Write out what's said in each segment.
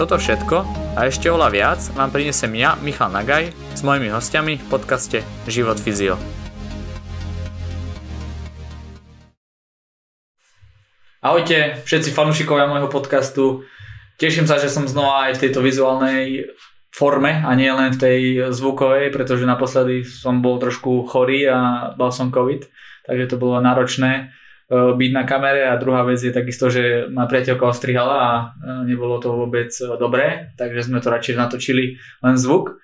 Toto všetko a ešte oľa viac vám prinesem ja, Michal Nagaj, s mojimi hostiami v podcaste Život Fyzio. Ahojte všetci fanúšikovia môjho podcastu. Teším sa, že som znova aj v tejto vizuálnej forme a nie len v tej zvukovej, pretože naposledy som bol trošku chorý a bol som COVID, takže to bolo náročné byť na kamere a druhá vec je takisto, že ma priateľka ostrihala a e, nebolo to vôbec e, dobré, takže sme to radšej natočili len zvuk.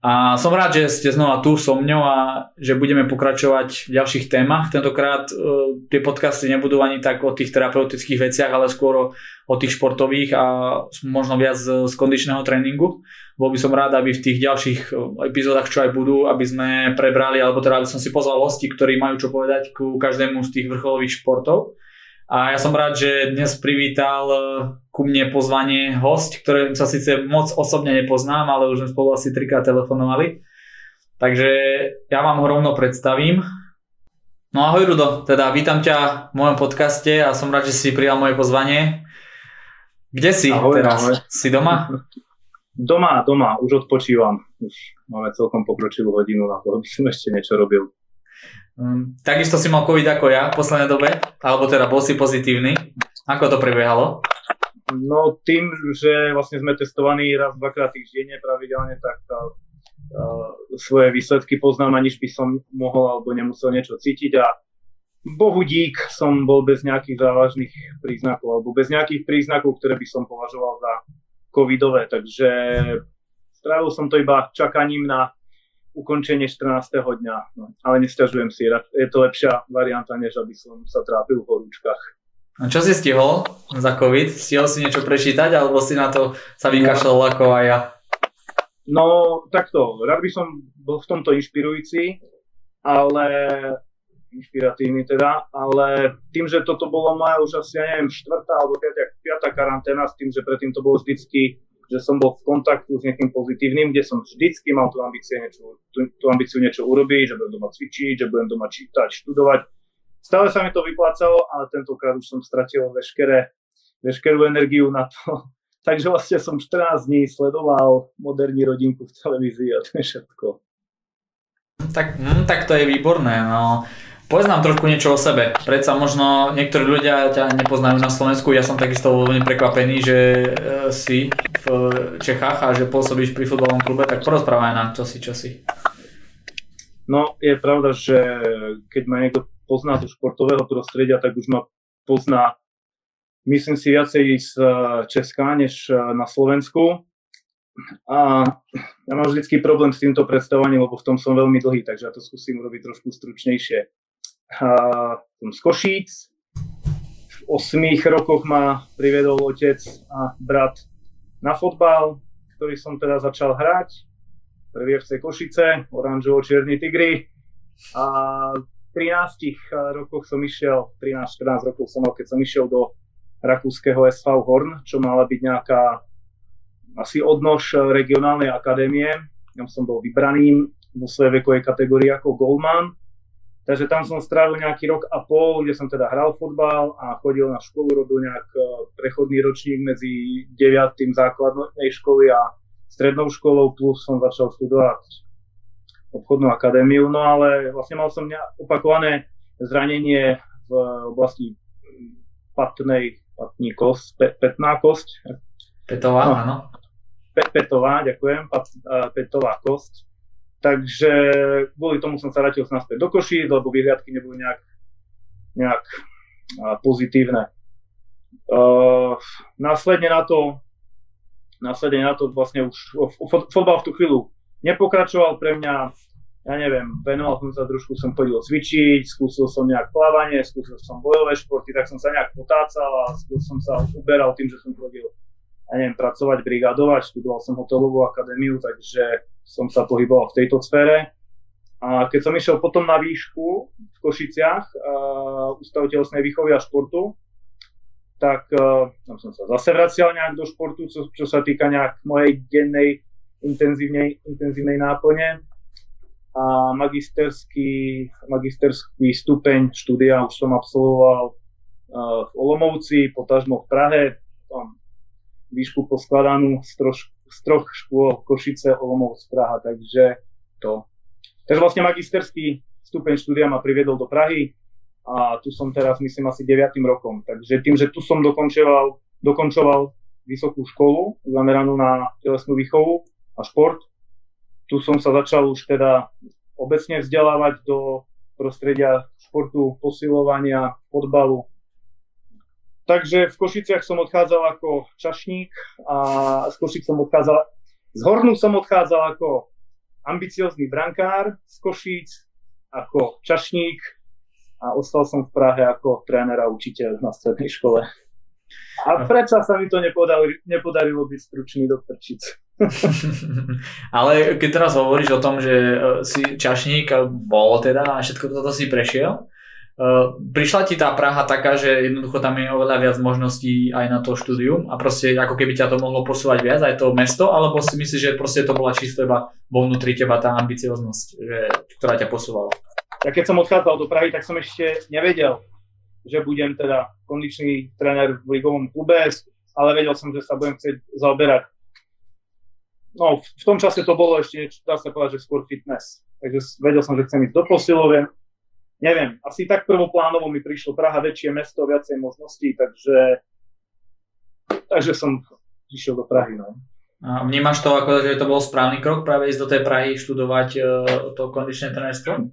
A som rád, že ste znova tu so mňou a že budeme pokračovať v ďalších témach. Tentokrát tie podcasty nebudú ani tak o tých terapeutických veciach, ale skôr o, o tých športových a možno viac z kondičného tréningu. Bol by som rád, aby v tých ďalších epizódach, čo aj budú, aby sme prebrali, alebo teda aby som si pozval hosti, ktorí majú čo povedať ku každému z tých vrcholových športov. A ja som rád, že dnes privítal e, ku mne pozvanie host, ktoré sa síce moc osobne nepoznám, ale už sme spolu asi trikrát telefonovali. Takže ja vám ho rovno predstavím. No ahoj Rudo, teda vítam ťa v mojom podcaste a som rád, že si prijal moje pozvanie. Kde si ahoj, teraz? Ahoj. Si doma? Doma, doma, už odpočívam. Už máme celkom pokročilú hodinu na to, aby som ešte niečo robil. Um, takisto si mal COVID ako ja v poslednej dobe, alebo teda bol si pozitívny. Ako to prebiehalo? No tým, že vlastne sme testovaní raz, dvakrát týždenne pravidelne, tak uh, uh, svoje výsledky poznám, aniž by som mohol alebo nemusel niečo cítiť a bohu dík som bol bez nejakých závažných príznakov alebo bez nejakých príznakov, ktoré by som považoval za covidové, takže strávil som to iba čakaním na ukončenie 14. dňa. No, ale nestiažujem si, je to lepšia varianta, než aby som sa trápil v horúčkach. A čo si stihol za COVID? Stihol si niečo prečítať, alebo si na to sa vykašľal no. ako aj ja? No, takto, rád by som bol v tomto inšpirujúci, ale inšpiratívny teda, ale tým, že toto bolo moja už asi, ja neviem, štvrtá alebo piatá, piatá karanténa, s tým, že predtým to bolo vždycky že som bol v kontaktu s niekým pozitívnym, kde som vždycky mal tú ambíciu niečo, tú, tú ambíciu niečo urobiť, že budem doma cvičiť, že budem doma čítať, študovať. Stále sa mi to vyplácalo, ale tentokrát už som stratil veškeré, veškerú energiu na to. Takže vlastne som 14 dní sledoval moderní rodinku v televízii a to je všetko. Tak, hm, tak to je výborné. No. Povedz nám trošku niečo o sebe. Predsa možno niektorí ľudia ťa nepoznajú na Slovensku. Ja som takisto veľmi prekvapený, že e, si v Čechách a že pôsobíš pri futbalovom klube, tak porozprávaj nám, čo si, čo si. No, je pravda, že keď ma niekto pozná zo športového prostredia, tak už ma pozná, myslím si, viacej z e, Česka než e, na Slovensku. A ja mám vždycky problém s týmto predstavovaním, lebo v tom som veľmi dlhý, takže ja to skúsim urobiť trošku stručnejšie z Košíc. V 8 rokoch ma privedol otec a brat na fotbal, ktorý som teda začal hrať. Prvý FC Košice, oranžovo-čierny Tigri. A v 13 rokoch som išiel, 13-14 rokov som mal, keď som išiel do rakúskeho SV Horn, čo mala byť nejaká asi odnož regionálnej akadémie. Tam som bol vybraný vo svojej vekovej kategórii ako Goldman Takže tam som strávil nejaký rok a pol, kde som teda hral fotbal a chodil na školu, robil nejak e, prechodný ročník medzi 9. základnej školy a strednou školou, plus som začal študovať obchodnú akadémiu, no ale vlastne mal som opakované zranenie v oblasti patnej, patní kost, pe, petná kosť. Petová, no, áno. Pe, petová, ďakujem, pat, petová kosť Takže kvôli tomu som sa vrátil naspäť do Koší, lebo vyhliadky neboli nejak, nejak pozitívne. Uh, následne na to následne na to vlastne už fotbal v tú chvíľu nepokračoval pre mňa, ja neviem, venoval som sa trošku, som chodil cvičiť, skúsil som nejak plávanie, skúsil som bojové športy, tak som sa nejak potácal a skúsil som sa uberal tým, že som chodil ja neviem, pracovať, brigadovať, študoval som hotelovú akadémiu, takže som sa pohyboval v tejto sfére. A keď som išiel potom na výšku v Košiciach, uh, Ústavu telesnej výchovy a športu, tak uh, tam som sa zase vracial nejak do športu, čo, čo sa týka nejak mojej dennej intenzívnej, intenzívnej náplne. A magisterský, magisterský stupeň štúdia už som absolvoval uh, v Olomovci, potažmo v Prahe, tam výšku poskladanú z, troš, z troch škôl Košice, Olomouc, Praha, takže to Takže vlastne magisterský stupeň štúdia ma priviedol do Prahy a tu som teraz, myslím, asi 9. rokom. Takže tým, že tu som dokončoval, dokončoval vysokú školu zameranú na telesnú výchovu a šport, tu som sa začal už teda obecne vzdelávať do prostredia športu, posilovania, fotbalu. Takže v Košiciach som odchádzal ako čašník a z Košic som odchádzal, z Hornu som odchádzal ako ambiciózny brankár z Košíc, ako čašník a ostal som v Prahe ako tréner a učiteľ na strednej škole. A predsa sa mi to nepodarilo, nepodarilo byť stručný do prčic. Ale keď teraz hovoríš o tom, že e, si čašník, bolo teda a všetko toto si prešiel, prišla ti tá Praha taká, že jednoducho tam je oveľa viac možností aj na to štúdium a proste ako keby ťa to mohlo posúvať viac, aj to mesto, alebo si myslíš, že proste to bola čisto iba vo vnútri teba tá ambicioznosť, že, ktorá ťa posúvala? Ja keď som odchádzal do Prahy, tak som ešte nevedel, že budem teda kondičný tréner v ligovom klube, ale vedel som, že sa budem chcieť zaoberať. No, v tom čase to bolo ešte, dá sa povedať, že skôr fitness. Takže vedel som, že chcem ísť do posilovne, neviem, asi tak prvoplánovo mi prišlo Praha väčšie mesto, viacej možností, takže, takže som išiel do Prahy. No. A vnímaš to ako, že to bol správny krok práve ísť do tej Prahy študovať uh, to kondičné trenérstvo?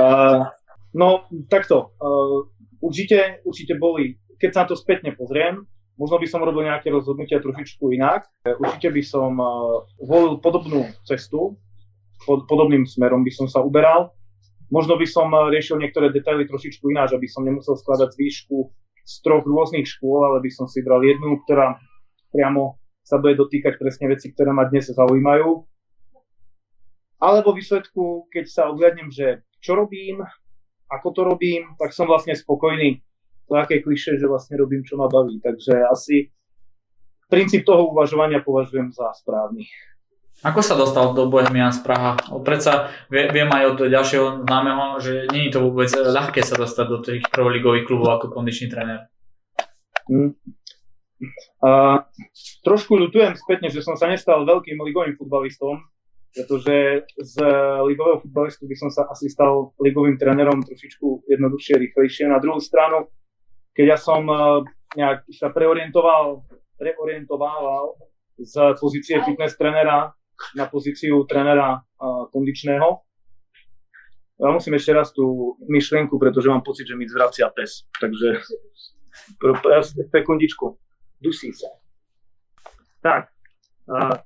Uh, no, takto. Uh, určite, určite boli, keď sa na to spätne pozriem, možno by som robil nejaké rozhodnutia trošičku inak. Určite by som uh, volil podobnú cestu, pod, podobným smerom by som sa uberal. Možno by som eh, riešil niektoré detaily trošičku ináč, aby som nemusel skladať výšku z troch rôznych škôl, ale by som si bral jednu, ktorá priamo sa bude dotýkať presne veci, ktoré ma dnes zaujímajú. Ale vo výsledku, keď sa odhľadnem, že čo robím, ako to robím, tak som vlastne spokojný. To aké kliše, že vlastne robím, čo ma baví. Takže asi princíp toho uvažovania považujem za správny. Ako sa dostal do Bohemian z Praha? Predsa viem aj od ďalšieho známeho, že nie je to vôbec ľahké sa dostať do tých prvoligových klubov ako kondičný tréner. Mm. Uh, trošku ľutujem spätne, že som sa nestal veľkým ligovým futbalistom, pretože z ligového futbalistu by som sa asi stal ligovým trénerom trošičku jednoduchšie, rýchlejšie. Na druhú stranu, keď ja som uh, nejak sa preorientoval, preorientovával z pozície fitness trénera na pozíciu trénera kondičného. Ja musím ešte raz tú myšlienku, pretože mám pocit, že mi zvracia pes. Takže sekundičku. Dusí sa. Tak. A,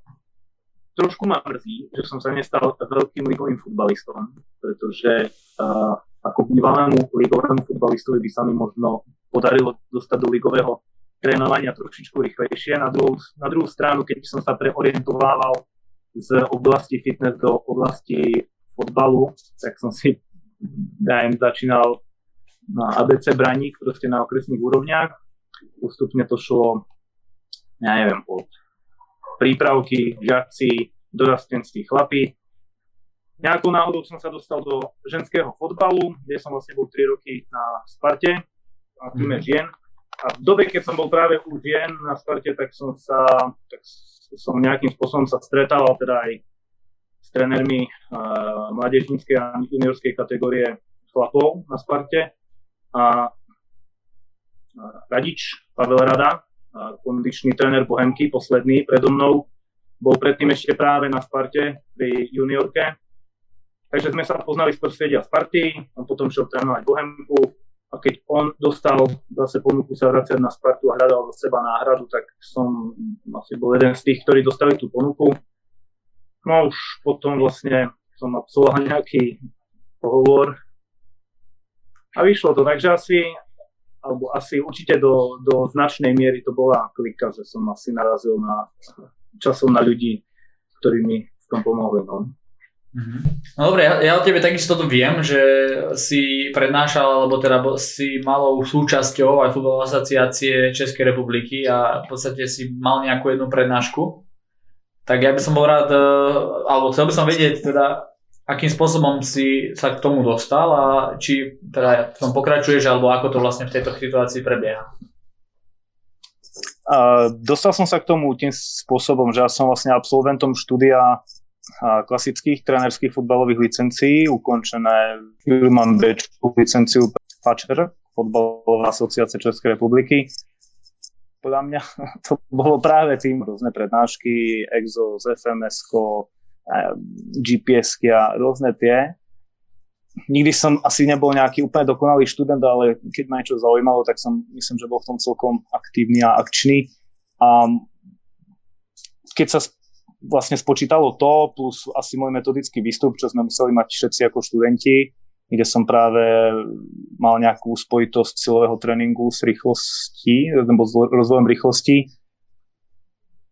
trošku ma mrzí, že som sa nestal veľkým ligovým futbalistom, pretože a, ako bývalému ligovému futbalistovi by sa mi možno podarilo dostať do ligového trénovania trošičku rýchlejšie. Na druhú, na druhú stranu, keď som sa preorientovával z oblasti fitness do oblasti fotbalu, tak som si dajem začínal na ABC Braník, proste na okresných úrovniach. Postupne to šlo, ja neviem, od prípravky, žiaci, dorastenskí chlapi. Nejakou náhodou som sa dostal do ženského fotbalu, kde som vlastne bol 3 roky na Sparte, a týme mm. žien. A v dobe, keď som bol práve u žien na Sparte, tak som sa, tak som nejakým spôsobom sa stretával teda aj s trénermi uh, mládežníckej a juniorskej kategórie chlapov na Sparte. A Radič, Pavel Rada, kondičný tréner Bohemky, posledný predo mnou, bol predtým ešte práve na Sparte pri juniorke. Takže sme sa poznali z prostredia Sparty, potom šiel trénovať Bohemku, a keď on dostal zase ponuku sa vrácať na Spartu a hľadal za seba náhradu, tak som asi bol jeden z tých, ktorí dostali tú ponuku. No už potom vlastne som absolvoval nejaký pohovor a vyšlo to. Takže asi, alebo asi určite do, do značnej miery to bola klika, že som asi narazil na časom na ľudí, ktorí mi v tom pomohli. No. Mm-hmm. No dobre, ja, ja o tebe takisto to viem, že si prednášal, alebo teda si malou súčasťou aj futbalovej asociácie Českej republiky a v podstate si mal nejakú jednu prednášku. Tak ja by som bol rád, e, alebo chcel by som vedieť teda, akým spôsobom si sa k tomu dostal a či teda v tom pokračuješ, alebo ako to vlastne v tejto situácii prebieha. Uh, dostal som sa k tomu tým spôsobom, že ja som vlastne absolventom štúdia klasických trénerských futbalových licencií, ukončené, mám B licenciu FAČER, Futbalová asociácia Českej republiky. Podľa mňa to bolo práve tým rôzne prednášky, EXOS, FMS, gps a rôzne tie. Nikdy som asi nebol nejaký úplne dokonalý študent, ale keď ma niečo zaujímalo, tak som myslím, že bol v tom celkom aktívny a akčný. A keď sa vlastne spočítalo to, plus asi môj metodický výstup, čo sme museli mať všetci ako študenti, kde som práve mal nejakú spojitosť silového tréningu s rýchlosti, alebo s rozvojom rýchlosti,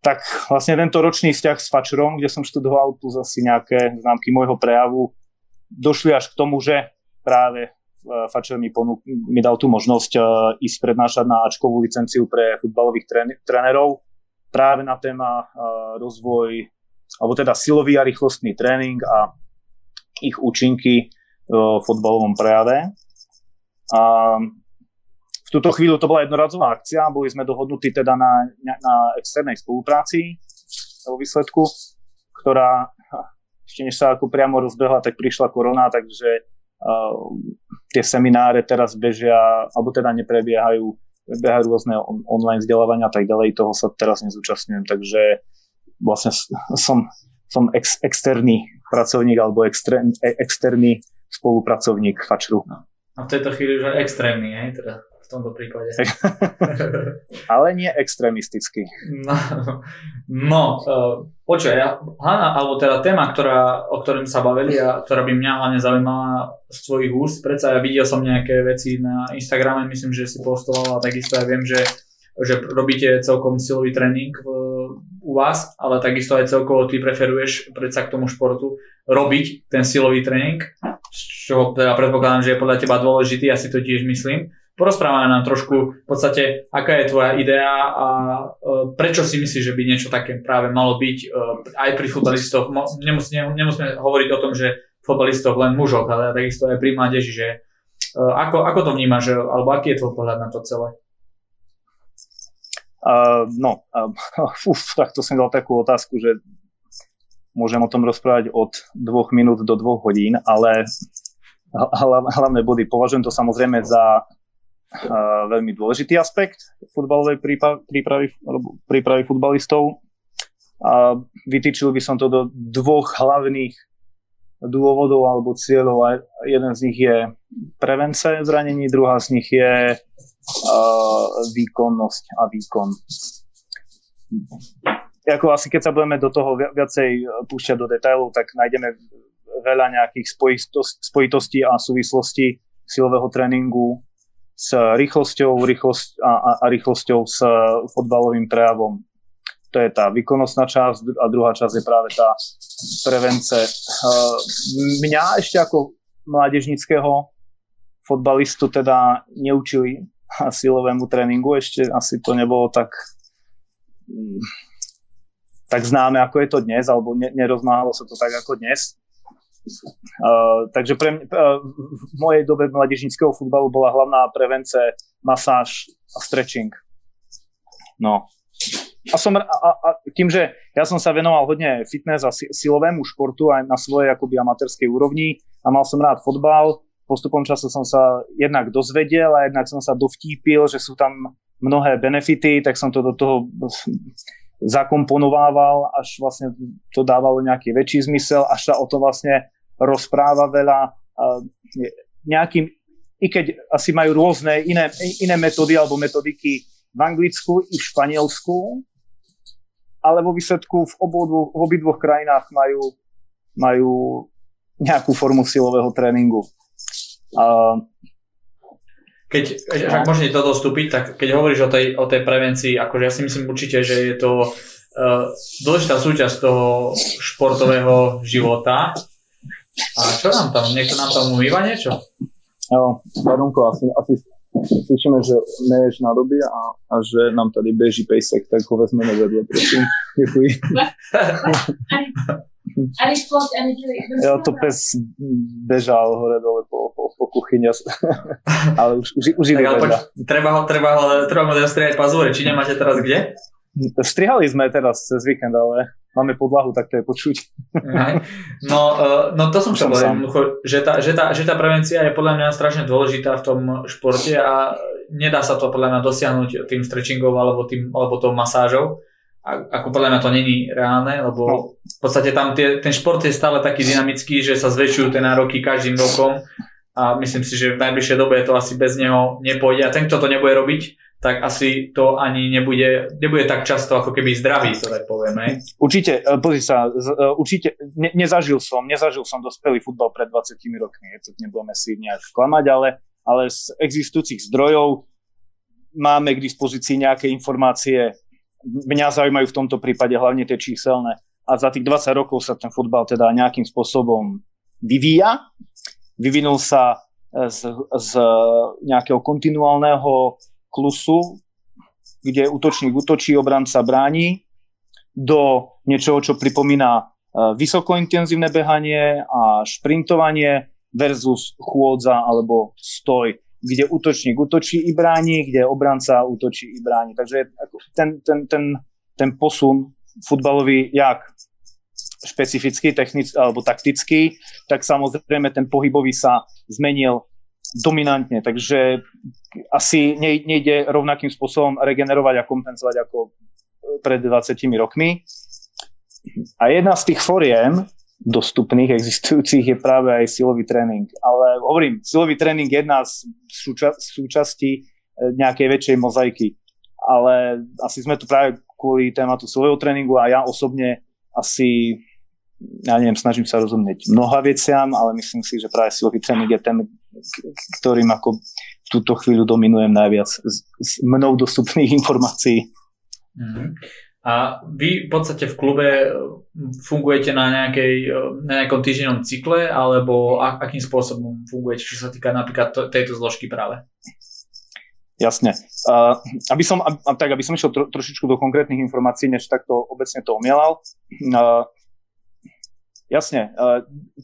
tak vlastne tento ročný vzťah s Fačerom, kde som študoval, plus asi nejaké známky môjho prejavu, došli až k tomu, že práve e, Fačer mi, ponúk, mi dal tú možnosť uh, ísť prednášať na Ačkovú licenciu pre futbalových trénerov práve na téma rozvoj, alebo teda silový a rýchlostný tréning a ich účinky v fotbalovom prejave. A v túto chvíľu to bola jednorazová akcia, boli sme dohodnutí teda na, na externej spolupráci vo výsledku, ktorá ešte než sa ako priamo rozbehla, tak prišla korona, takže uh, tie semináre teraz bežia, alebo teda neprebiehajú behajú rôzne on, online vzdelávania a tak ďalej, toho sa teraz nezúčastňujem, takže vlastne som, som ex, externý pracovník alebo extrém, e, externý spolupracovník Fačru. No. A v tejto chvíli už aj extrémny, hej, teda v tomto prípade. Ale nie extrémisticky. No, no uh, počuaj, ja, hlavná, alebo teda téma, ktorá, o ktorom sa bavili a ktorá by mňa hlavne zaujímala z tvojich úst, predsa ja videl som nejaké veci na Instagrame, myslím, že si postoval a takisto ja viem, že, že robíte celkom silový tréning v, u vás, ale takisto aj celkovo ty preferuješ predsa k tomu športu robiť ten silový tréning, čo teda predpokladám, že je podľa teba dôležitý, ja si to tiež myslím. Porozprávame nám trošku v podstate, aká je tvoja idea a e, prečo si myslíš, že by niečo také práve malo byť e, aj pri futbalistoch. Nemus, nemusíme hovoriť o tom, že futbalistoch len mužoch, ale takisto aj pri mládeži, že e, ako, ako to vnímaš, alebo aký je tvoj pohľad na to celé? Uh, no, uh, uf, tak to som dal takú otázku, že môžem o tom rozprávať od dvoch minút do dvoch hodín, ale hlavné body považujem to samozrejme za veľmi dôležitý aspekt futbalovej prípravy, prípravy futbalistov. A vytýčil by som to do dvoch hlavných dôvodov alebo cieľov. A jeden z nich je prevence zranení, druhá z nich je uh, výkonnosť a výkon. Ako asi keď sa budeme do toho viacej púšťať do detailov, tak nájdeme veľa nejakých spojitostí a súvislostí silového tréningu s rýchlosťou rýchlosť a, a, a rýchlosťou s fotbalovým prejavom. To je tá výkonnostná časť a druhá časť je práve tá prevence. Mňa ešte ako mládežnického fotbalistu teda neučili silovému tréningu, ešte asi to nebolo tak tak známe, ako je to dnes, alebo nerozmáhalo sa to tak ako dnes. Uh, takže pre mňa, uh, v mojej dobe mladížnického futbalu bola hlavná prevence, masáž a stretching. No. A, som, a, a tým, že ja som sa venoval hodne fitness a silovému športu aj na svojej akoby amatérskej úrovni a mal som rád fotbal, postupom času som sa jednak dozvedel a jednak som sa dovtípil, že sú tam mnohé benefity, tak som to do toho zakomponovával, až vlastne to dávalo nejaký väčší zmysel, až sa o to vlastne rozpráva veľa. Nejakým, i keď asi majú rôzne iné, iné metódy alebo metodiky v Anglicku i v Španielsku, ale vo výsledku v, obodu, v obidvoch krajinách majú, majú nejakú formu silového tréningu. A keď, ak môžete toto vstúpiť, tak keď hovoríš o tej, o tej prevencii, akože ja si myslím určite, že je to uh, dôležitá súčasť toho športového života. A čo nám tam? Niekto nám tam umýva niečo? Jo, Badunko, asi, asi slyšíme, že neješ na doby a, a že nám tady beží pejsek, tak ho vezmeme vedle, prosím. Děkuji. Jo, to pes bežal hore dole po, po, po kuchyni, ale už, už, už ide poď, treba ho, treba ho, treba ho strihať pazúre, či nemáte teraz kde? Strihali sme teraz cez víkend, ale máme podlahu, tak to je počuť. No, uh, no to som chcel povedať, že tá, že, tá, že tá prevencia je podľa mňa strašne dôležitá v tom športe a nedá sa to podľa mňa dosiahnuť tým stretchingom alebo, tým, alebo tou masážou. Ako podľa mňa to není reálne, lebo no. v podstate tam tie, ten šport je stále taký dynamický, že sa zväčšujú tie nároky každým rokom a myslím si, že v najbližšej dobe to asi bez neho nepôjde a ten, kto to nebude robiť, tak asi to ani nebude, nebude tak často ako keby zdravý, to tak povieme. Určite, e, pozri sa, e, určite, ne, nezažil som, nezažil som dospelý futbal pred 20 rokmi, to nebudeme si nejak klamať, ale, ale z existujúcich zdrojov máme k dispozícii nejaké informácie, mňa zaujímajú v tomto prípade hlavne tie číselné a za tých 20 rokov sa ten futbal teda nejakým spôsobom vyvíja. Vyvinul sa e, z, z nejakého kontinuálneho klusu, kde útočník útočí, obranca bráni, do niečoho, čo pripomína e, vysokointenzívne behanie a šprintovanie versus chôdza alebo stoj, kde útočník útočí i bráni, kde obranca útočí i bráni. Takže ten, ten, ten, ten posun futbalový, jak špecifický, technický alebo taktický, tak samozrejme ten pohybový sa zmenil dominantne, takže asi nejde rovnakým spôsobom regenerovať a kompenzovať ako pred 20 rokmi. A jedna z tých foriem dostupných, existujúcich je práve aj silový tréning. Ale hovorím, silový tréning je jedna z súča- súčastí e, nejakej väčšej mozaiky. Ale asi sme tu práve kvôli tématu silového tréningu a ja osobne asi ja neviem, snažím sa rozumieť mnoha veciam, ale myslím si, že práve silový tréning je ten, ktorým ako v túto chvíľu dominujem najviac z, z mnou dostupných informácií. Mm-hmm. A vy v podstate v klube fungujete na, nejakej, na nejakom týždennom cykle, alebo akým spôsobom fungujete, čo sa týka napríklad tejto zložky práve? Jasne. Uh, aby som, ab, tak aby som išiel tro, trošičku do konkrétnych informácií, než takto obecne to omielal. Uh, jasne,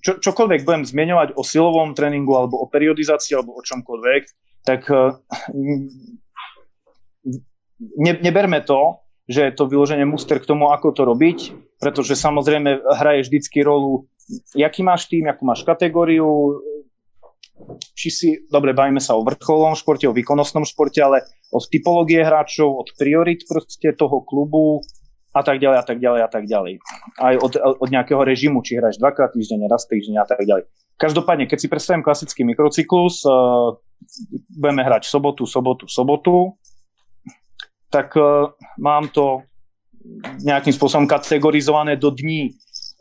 čo, čokoľvek budem zmieňovať o silovom tréningu alebo o periodizácii alebo o čomkoľvek, tak ne, neberme to, že je to vyloženie muster k tomu, ako to robiť, pretože samozrejme hraje vždycky rolu, jaký máš tým, akú máš kategóriu, či si, dobre, bavíme sa o vrcholovom športe, o výkonnostnom športe, ale od typológie hráčov, od priorit proste toho klubu, a tak ďalej a tak ďalej a tak ďalej. Aj od, od nejakého režimu, či hráš dvakrát týždenne, raz týždenne a tak ďalej. Každopádne, keď si predstavím klasický mikrocyklus, uh, budeme hrať sobotu, sobotu, sobotu, tak uh, mám to nejakým spôsobom kategorizované do dní.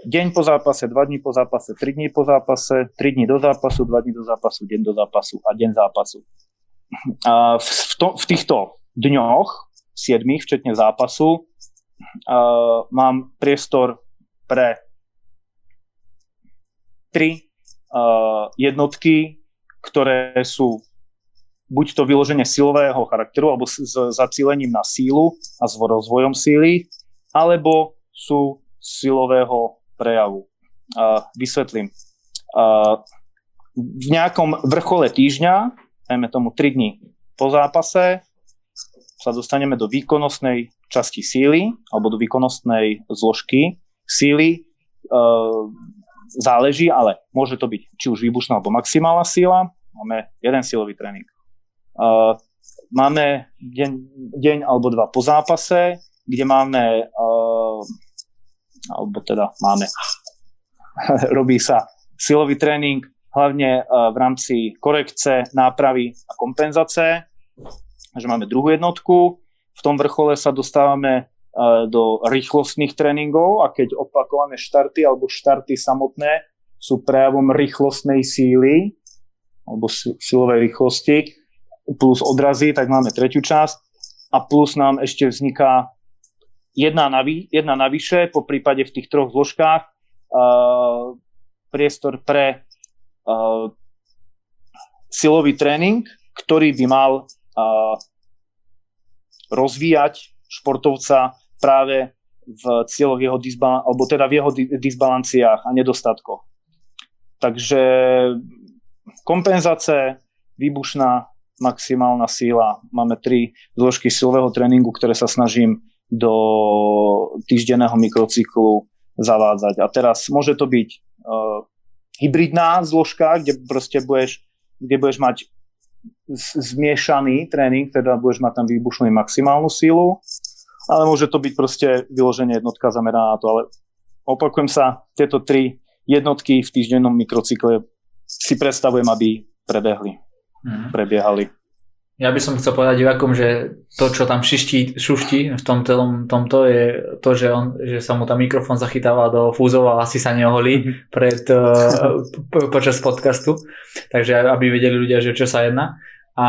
Deň po zápase, dva dní po zápase, tri dní po zápase, tri dní do zápasu, dva dní do zápasu, deň do zápasu a deň zápasu. A v, to, v týchto dňoch, siedmých, včetne zápasu, uh, mám priestor pre tri uh, jednotky, ktoré sú buď to vyloženie silového charakteru, alebo s, s zacílením na sílu a s rozvojom síly, alebo sú silového prejavu. Uh, vysvetlím. Uh, v nejakom vrchole týždňa, dajme tomu 3 dní po zápase, sa dostaneme do výkonnostnej časti síly alebo do výkonnostnej zložky síly. E, záleží, ale môže to byť či už výbušná alebo maximálna síla. Máme jeden silový tréning. Máme deň, deň alebo dva po zápase, kde máme, e, alebo teda máme, robí sa silový tréning hlavne e, v rámci korekce, nápravy a kompenzácie. Že máme druhú jednotku, v tom vrchole sa dostávame do rýchlostných tréningov a keď opakované štarty alebo štarty samotné sú prejavom rýchlostnej síly alebo silovej rýchlosti, plus odrazy, tak máme tretiu časť a plus nám ešte vzniká jedna, navi, jedna navyše, po prípade v tých troch zložkách, uh, priestor pre uh, silový tréning, ktorý by mal uh, rozvíjať športovca práve v cieľoch jeho disbal- alebo teda v jeho disbalanciách a nedostatkoch. Takže kompenzácie, výbušná maximálna síla. Máme tri zložky silového tréningu, ktoré sa snažím do týždenného mikrocyklu zavádzať. A teraz môže to byť uh, hybridná zložka, kde proste budeš, kde budeš mať zmiešaný tréning, teda budeš mať tam výbušnú maximálnu sílu, ale môže to byť proste vyloženie jednotka zameraná na to, ale opakujem sa, tieto tri jednotky v týždennom mikrocykle si predstavujem, aby prebehli, mm. prebiehali. Ja by som chcel povedať divakom, že to, čo tam šiští, šuští v tom telom, tomto je to, že, on, že sa mu tam mikrofón zachytáva do fúzov a asi sa neoholí mhm. pred, uh, počas podcastu. Takže aby vedeli ľudia, že čo sa jedná. A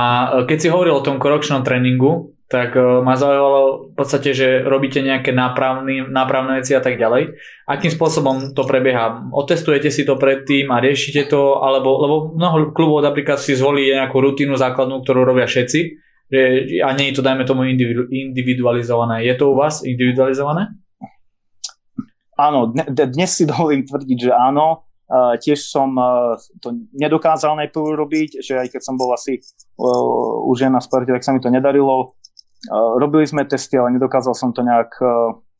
keď si hovoril o tom koročnom tréningu, tak uh, ma zaujalo v podstate, že robíte nejaké nápravný, nápravné veci a tak ďalej. Akým spôsobom to prebieha? Otestujete si to predtým a riešite to, alebo lebo mnoho klubov napríklad si zvolí nejakú rutínu základnú, ktorú robia všetci že, a nie je to, dajme tomu, individualizované. Je to u vás individualizované? Áno, dnes si dovolím tvrdiť, že áno. Uh, tiež som uh, to nedokázal najprv robiť, že aj keď som bol asi uh, už na sporte, tak sa mi to nedarilo. Robili sme testy, ale nedokázal som to nejak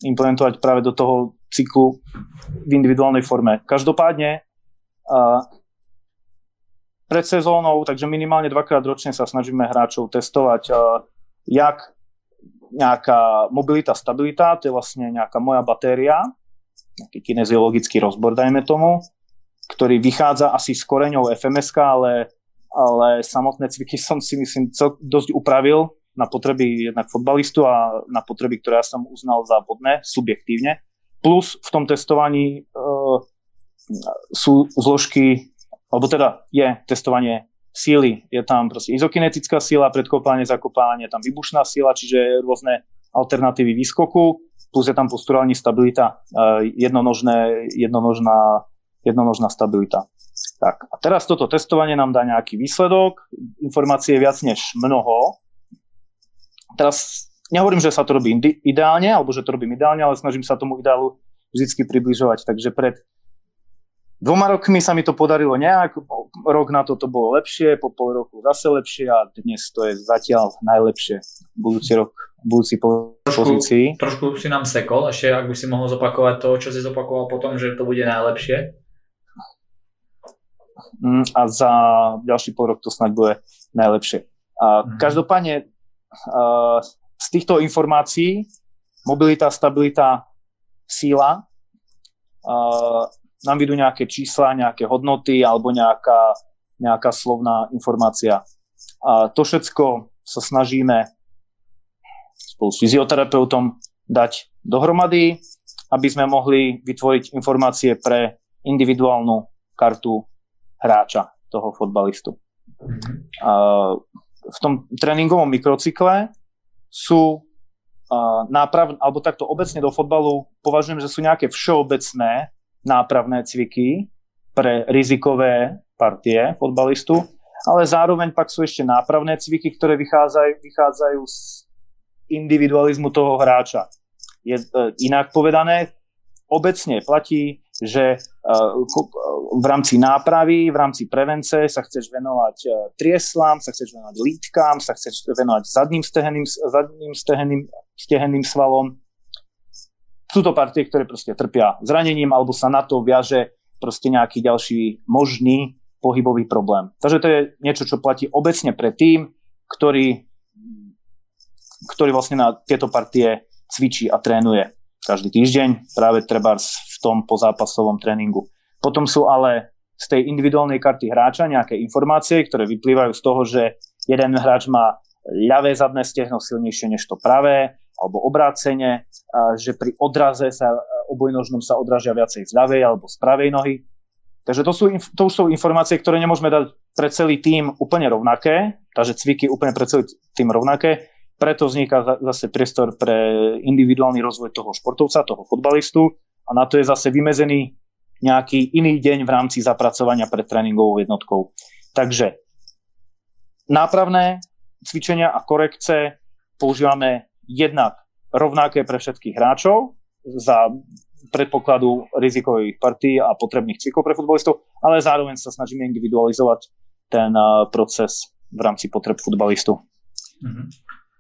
implementovať práve do toho cyklu v individuálnej forme. Každopádne pred sezónou, takže minimálne dvakrát ročne sa snažíme hráčov testovať, jak nejaká mobilita, stabilita, to je vlastne nejaká moja batéria, nejaký kineziologický rozbor, dajme tomu, ktorý vychádza asi s koreňou FMS, ale, ale samotné cviky som si myslím dosť upravil na potreby jednak fotbalistu a na potreby, ktoré ja som uznal za vodné, subjektívne. Plus v tom testovaní e, sú zložky, alebo teda je testovanie síly. Je tam proste izokinetická síla, predkopávanie, zakopávanie, je tam vybušná síla, čiže rôzne alternatívy výskoku, plus je tam posturální stabilita, e, jednonožné, jednonožná, jednonožná stabilita. Tak a teraz toto testovanie nám dá nejaký výsledok, informácie je viac než mnoho, teraz nehovorím, že sa to robí ideálne, alebo že to robím ideálne, ale snažím sa tomu ideálu vždy približovať. Takže pred dvoma rokmi sa mi to podarilo nejak, rok na to to bolo lepšie, po pol roku zase lepšie a dnes to je zatiaľ najlepšie. Budúci rok, budúci po pozícii. Trošku si nám sekol, ešte ak by si mohol zopakovať to, čo si zopakoval potom, že to bude najlepšie. Mm, a za ďalší pol rok to snáď bude najlepšie. A mm. Každopádne z týchto informácií mobilita, stabilita, síla nám vidú nejaké čísla, nejaké hodnoty alebo nejaká, nejaká slovná informácia. A to všetko sa snažíme spolu s fyzioterapeutom dať dohromady, aby sme mohli vytvoriť informácie pre individuálnu kartu hráča, toho fotbalistu. Mm-hmm v tom tréningovom mikrocykle sú uh, náprav, alebo takto obecne do fotbalu považujem, že sú nejaké všeobecné nápravné cviky pre rizikové partie fotbalistu, ale zároveň pak sú ešte nápravné cviky, ktoré vychádzajú, vychádzajú z individualizmu toho hráča. Je uh, inak povedané, obecne platí, že uh, v rámci nápravy, v rámci prevence sa chceš venovať uh, trieslám, sa chceš venovať lítkám, sa chceš venovať zadným steheným, zadným steheným, steheným svalom. Sú to partie, ktoré proste trpia zranením alebo sa na to viaže proste nejaký ďalší možný pohybový problém. Takže to je niečo, čo platí obecne pre tým, ktorý, ktorý vlastne na tieto partie cvičí a trénuje každý týždeň, práve treba v tom pozápasovom tréningu. Potom sú ale z tej individuálnej karty hráča nejaké informácie, ktoré vyplývajú z toho, že jeden hráč má ľavé zadné stehno silnejšie než to pravé, alebo obrácenie, že pri odraze sa obojnožnom sa odrážia viacej z ľavej alebo z pravej nohy. Takže to, sú, to už sú informácie, ktoré nemôžeme dať pre celý tým úplne rovnaké, takže cviky úplne pre celý tým rovnaké. Preto vzniká zase priestor pre individuálny rozvoj toho športovca, toho fotbalistu a na to je zase vymezený nejaký iný deň v rámci zapracovania pred tréningovou jednotkou. Takže nápravné cvičenia a korekce používame jednak rovnaké pre všetkých hráčov za predpokladu rizikových partí a potrebných cvikov pre futbalistov, ale zároveň sa snažíme individualizovať ten proces v rámci potreb futbalistu. Mm-hmm.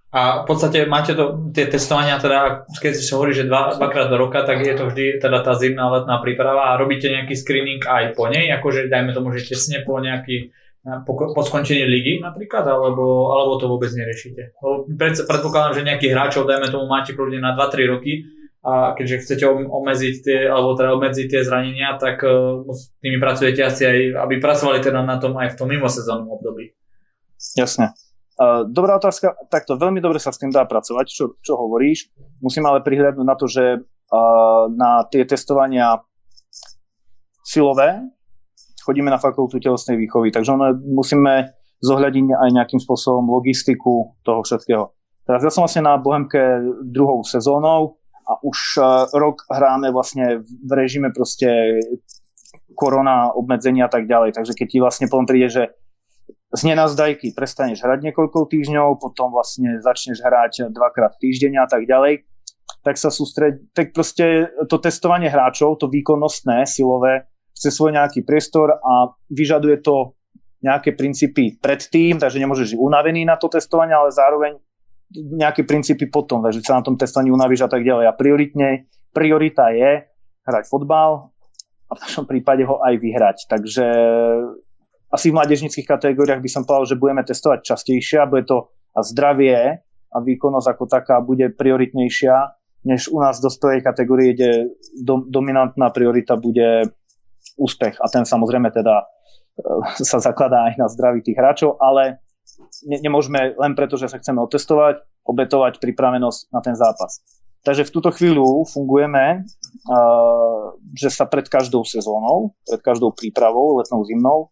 A v podstate máte to, tie testovania, teda, keď si hovorí, že dva, dvakrát do roka, tak je to vždy teda tá zimná letná príprava a robíte nejaký screening aj po nej, akože dajme tomu, že tesne po nejaký po, po skončení ligy napríklad, alebo, alebo to vôbec neriešite. Pred, predpokladám, že nejakých hráčov, dajme tomu, máte kľudne na 2-3 roky a keďže chcete obmedziť tie, alebo teda obmedziť tie zranenia, tak uh, s tými pracujete asi aj, aby pracovali teda na tom aj v tom mimosezónnom období. Jasne. Dobrá otázka, takto veľmi dobre sa s tým dá pracovať, čo, čo hovoríš. Musím ale prihľadnúť na to, že na tie testovania silové chodíme na fakultu telesnej výchovy, takže ono, musíme zohľadiť aj nejakým spôsobom logistiku toho všetkého. Teraz ja som vlastne na Bohemke druhou sezónou a už rok hráme vlastne v režime proste korona, obmedzenia a tak ďalej. Takže keď ti vlastne potom príde, že z nenazdajky prestaneš hrať niekoľko týždňov, potom vlastne začneš hrať dvakrát týždeň a tak ďalej, tak sa sústred, tak proste to testovanie hráčov, to výkonnostné, silové, chce svoj nejaký priestor a vyžaduje to nejaké princípy predtým, takže nemôžeš byť unavený na to testovanie, ale zároveň nejaké princípy potom, takže sa na tom testovaní unavíš a tak ďalej. A prioritne, priorita je hrať fotbal a v našom prípade ho aj vyhrať. Takže asi v mládežnických kategóriách by som povedal, že budeme testovať častejšie a bude to a zdravie a výkonnosť ako taká bude prioritnejšia, než u nás v dospelej kategórii, kde do, dominantná priorita bude úspech a ten samozrejme teda e, sa zakladá aj na zdraví tých hráčov, ale ne, nemôžeme len preto, že sa chceme otestovať, obetovať pripravenosť na ten zápas. Takže v túto chvíľu fungujeme, uh, že sa pred každou sezónou, pred každou prípravou, letnou, zimnou,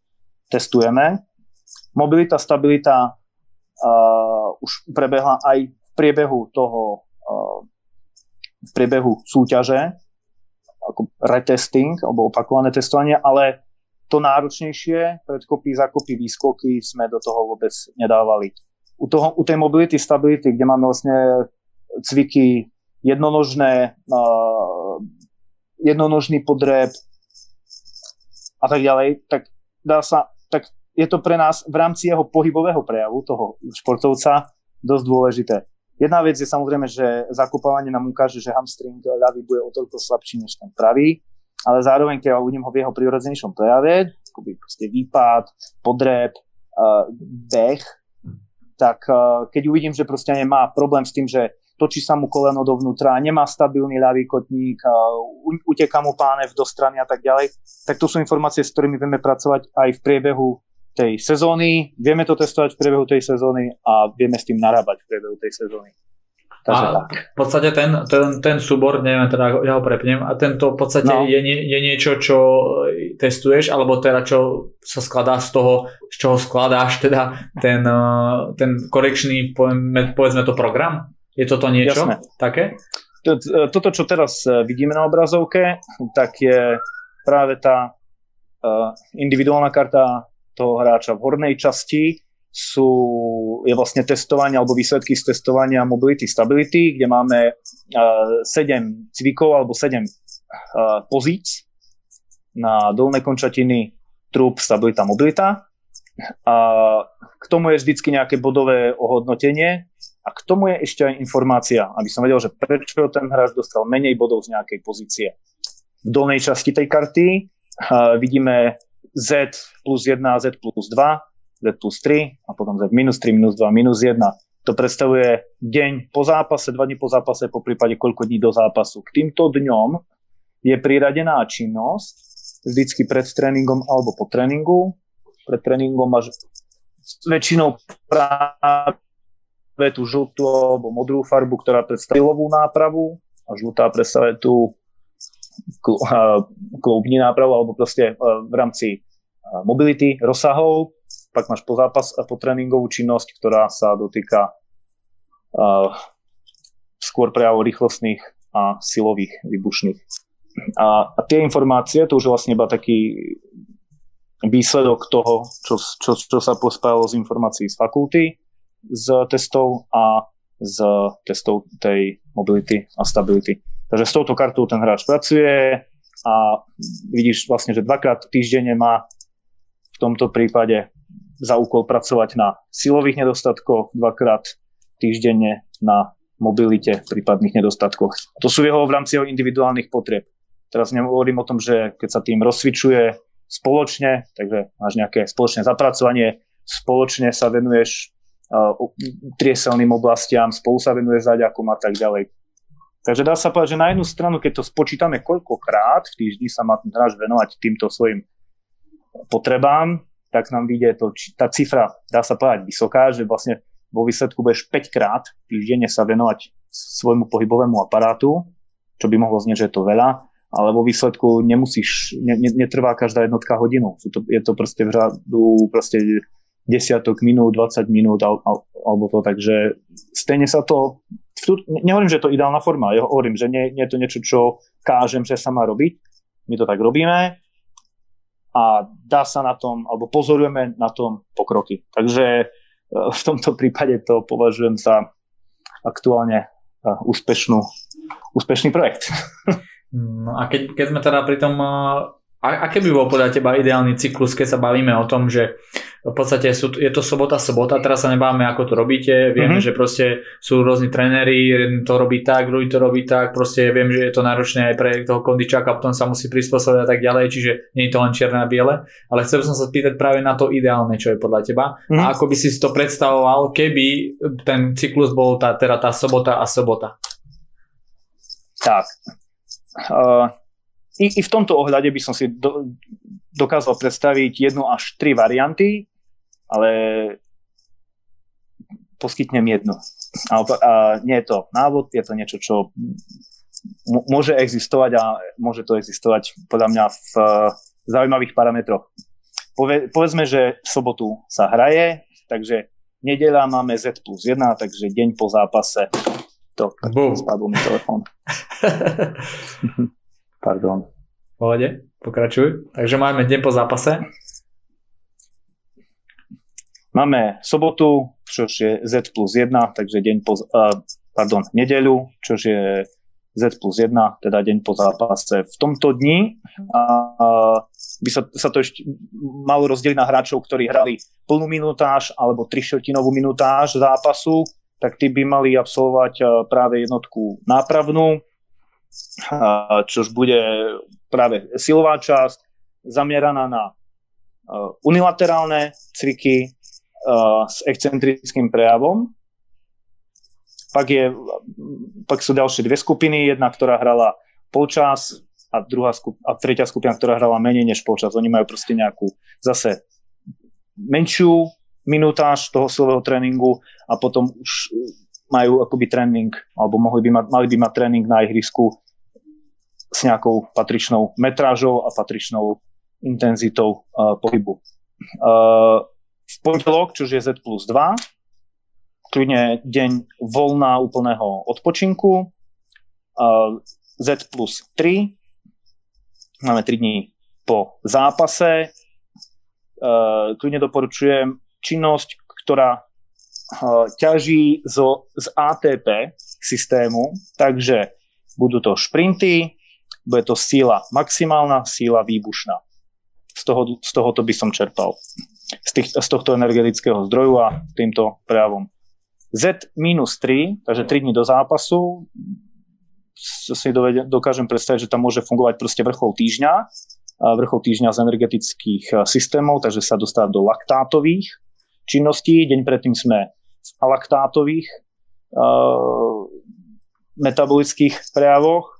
testujeme. Mobilita, stabilita uh, už prebehla aj v priebehu toho uh, v priebehu súťaže, ako retesting, alebo opakované testovanie, ale to náročnejšie, predkopy, zakopy, výskoky sme do toho vôbec nedávali. U, toho, u tej mobility, stability, kde máme vlastne cviky jednonožné, uh, jednonožný podreb a tak ďalej, tak dá sa tak je to pre nás v rámci jeho pohybového prejavu, toho športovca, dosť dôležité. Jedna vec je samozrejme, že zakúpavanie nám ukáže, že hamstring ľavý bude o toľko slabší než ten pravý, ale zároveň, keď uvidím ho v jeho prirodzenejšom prejave, akoby proste výpad, podreb, uh, beh, tak uh, keď uvidím, že proste nemá problém s tým, že točí sa mu koleno dovnútra, nemá stabilný ľavý kotník, uteká mu pánev do strany a tak ďalej, tak to sú informácie, s ktorými vieme pracovať aj v priebehu tej sezóny, vieme to testovať v priebehu tej sezóny a vieme s tým narábať v priebehu tej sezóny. Takže a tak. v podstate ten, ten, ten súbor, neviem, teda ja ho prepnem, a tento v podstate no. je, je niečo, čo testuješ, alebo teda čo sa skladá z toho, z čoho skladáš teda ten, eh, ten korekčný, povedzme to program? Je toto niečo Jasné. také? Toto, čo teraz eh, vidíme na obrazovke, tak je práve tá eh, individuálna karta toho hráča. V hornej časti sú, je vlastne testovanie alebo výsledky z testovania mobility stability, kde máme uh, 7 cvikov alebo 7 uh, pozíc na dolné končatiny, trup, stabilita, mobilita. A k tomu je vždycky nejaké bodové ohodnotenie a k tomu je ešte aj informácia, aby som vedel, že prečo ten hráč dostal menej bodov z nejakej pozície. V dolnej časti tej karty uh, vidíme Z plus 1 a Z plus 2, Z plus 3 a potom Z minus 3, minus 2, minus 1. To predstavuje deň po zápase, dva dní po zápase, po prípade koľko dní do zápasu. K týmto dňom je priradená činnosť vždycky pred tréningom alebo po tréningu. Pred tréningom máš väčšinou práve tú žltú alebo modrú farbu, ktorá predstavuje silovú nápravu a žlutá predstavuje tú kloubní nápravu alebo proste v rámci mobility, rozsahov. pak máš po zápas a po tréningovú činnosť, ktorá sa dotýka uh, skôr prejavov rýchlostných a silových výbušných. A, a tie informácie, to už je vlastne iba taký výsledok toho, čo, čo, čo sa pospájalo z informácií z fakulty, z testov a z testov tej mobility a stability. Takže s touto kartou ten hráč pracuje a vidíš vlastne, že dvakrát týždenne má v tomto prípade za úkol pracovať na silových nedostatkoch, dvakrát týždenne na mobilite, prípadných nedostatkoch. To sú jeho v rámci jeho individuálnych potrieb. Teraz nehovorím o tom, že keď sa tým rozcvičuje spoločne, takže máš nejaké spoločné zapracovanie, spoločne sa venuješ trieselným oblastiam, spolu sa venuješ zaďakom a tak ďalej. Takže dá sa povedať, že na jednu stranu, keď to spočítame koľkokrát v týždni sa má ten hráč venovať týmto svojim potrebám, tak nám vyjde to, tá cifra, dá sa povedať, vysoká, že vlastne vo výsledku budeš 5 krát týždenne sa venovať svojmu pohybovému aparátu, čo by mohlo znieť, že je to veľa, ale vo výsledku nemusíš, ne, ne, netrvá každá jednotka hodinu. Sú to, je to proste v řadu proste desiatok minút, 20 minút al, al, alebo to, takže stejne sa to, tu, nehovorím, že je to ideálna forma, ja hovorím, že nie, nie je to niečo, čo kážem, že sa má robiť, my to tak robíme a dá sa na tom, alebo pozorujeme na tom pokroky. Takže v tomto prípade to považujem za aktuálne úspešnú, úspešný projekt. No a keď, keď sme teda pri tom a aké by bol podľa teba ideálny cyklus, keď sa bavíme o tom, že v podstate sú, je to sobota, sobota, teraz sa nebáme, ako to robíte, vieme, mm-hmm. že proste sú rôzni tréneri, jeden to robí tak, druhý to robí tak, proste viem, že je to náročné aj pre toho kondičáka, potom sa musí prispôsobiť a tak ďalej, čiže nie je to len čierne a biele, ale chcel som sa spýtať práve na to ideálne, čo je podľa teba mm-hmm. a mhm. ako by si to predstavoval, keby ten cyklus bol tá, teda tá sobota a sobota. Tak. Uh i, i v tomto ohľade by som si do, dokázal predstaviť jednu až tri varianty, ale poskytnem jednu. A, a nie je to návod, je to niečo, čo m- môže existovať a môže to existovať podľa mňa v uh, zaujímavých parametroch. Pove, povedzme, že v sobotu sa hraje, takže nedeľa máme Z plus 1, takže deň po zápase. To, spadol mi telefón. Pardon. Pohode, pokračuj. Takže máme deň po zápase. Máme sobotu, čo je Z plus 1, takže deň po, uh, pardon, nedeľu, čo je Z plus 1, teda deň po zápase. V tomto dni uh, by sa, sa to ešte malo rozdeliť na hráčov, ktorí hrali plnú minutáž alebo trištotinovú minutáž zápasu, tak tí by mali absolvovať uh, práve jednotku nápravnú, čož bude práve silová časť zameraná na unilaterálne cviky s excentrickým prejavom. Pak, je, pak sú ďalšie dve skupiny, jedna, ktorá hrala polčas a, druhá skup- a tretia skupina, ktorá hrala menej než polčas. Oni majú proste nejakú zase menšiu minutáž toho silového tréningu a potom už majú akoby tréning, alebo mohli by mať, mali by mať tréning na ihrisku s nejakou patričnou metrážou a patričnou intenzitou uh, pohybu. Uh, v pondelok, čo je Z plus 2, kľudne deň voľná úplného odpočinku, uh, Z plus 3, máme 3 dní po zápase, uh, kľudne doporučujem činnosť, ktorá uh, ťaží zo, z ATP systému, takže budú to šprinty, bude to síla maximálna, síla výbušná. Z, toho, z tohoto by som čerpal. Z, tých, z tohto energetického zdroju a týmto prejavom. Z minus 3, takže 3 dní do zápasu, si dokážem predstaviť, že tam môže fungovať proste vrchol týždňa, vrchol týždňa z energetických systémov, takže sa dostáva do laktátových činností. Deň predtým sme v alaktátových uh, metabolických prejavoch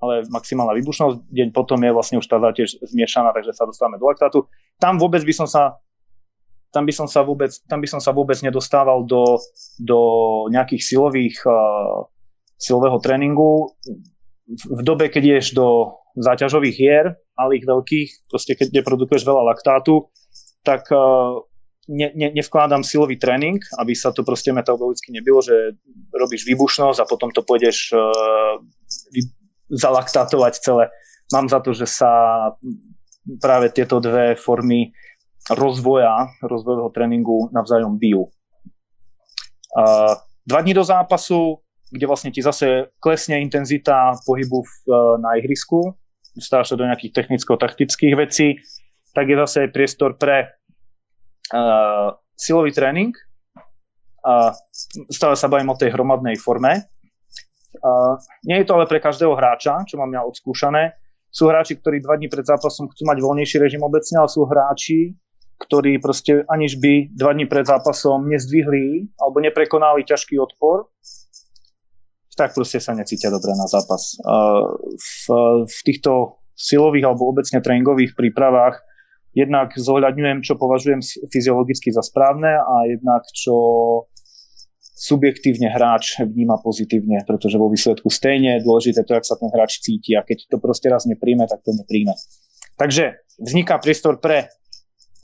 ale maximálna výbušnosť. Deň potom je vlastne už tá záťaž zmiešaná, takže sa dostávame do laktátu. Tam vôbec by som sa tam by som sa vôbec, tam by som sa vôbec nedostával do, do nejakých silových uh, silového tréningu. V, v dobe, keď ješ do záťažových hier, malých, veľkých, proste keď neprodukuješ veľa laktátu, tak uh, ne, ne, nevkladám silový tréning, aby sa to proste metabolicky nebylo, že robíš výbušnosť a potom to pôjdeš uh, vy, zalaktátovať celé. Mám za to, že sa práve tieto dve formy rozvoja, rozvojového tréningu navzájom bijú. Uh, dva dní do zápasu, kde vlastne ti zase klesne intenzita pohybu v, uh, na ihrisku, dostávaš sa do nejakých technicko-taktických vecí, tak je zase priestor pre uh, silový tréning. Uh, stále sa bavím o tej hromadnej forme. Uh, nie je to ale pre každého hráča, čo mám ja odskúšané. Sú hráči, ktorí dva dní pred zápasom chcú mať voľnejší režim obecne, ale sú hráči, ktorí proste aniž by dva dní pred zápasom nezdvihli alebo neprekonali ťažký odpor, tak proste sa necítia dobre na zápas. Uh, v, v týchto silových alebo obecne tréningových prípravách jednak zohľadňujem, čo považujem fyziologicky za správne a jednak čo subjektívne hráč vníma pozitívne, pretože vo výsledku stejne je dôležité to, jak sa ten hráč cíti a keď to proste raz nepríjme, tak to nepríjme. Takže vzniká priestor pre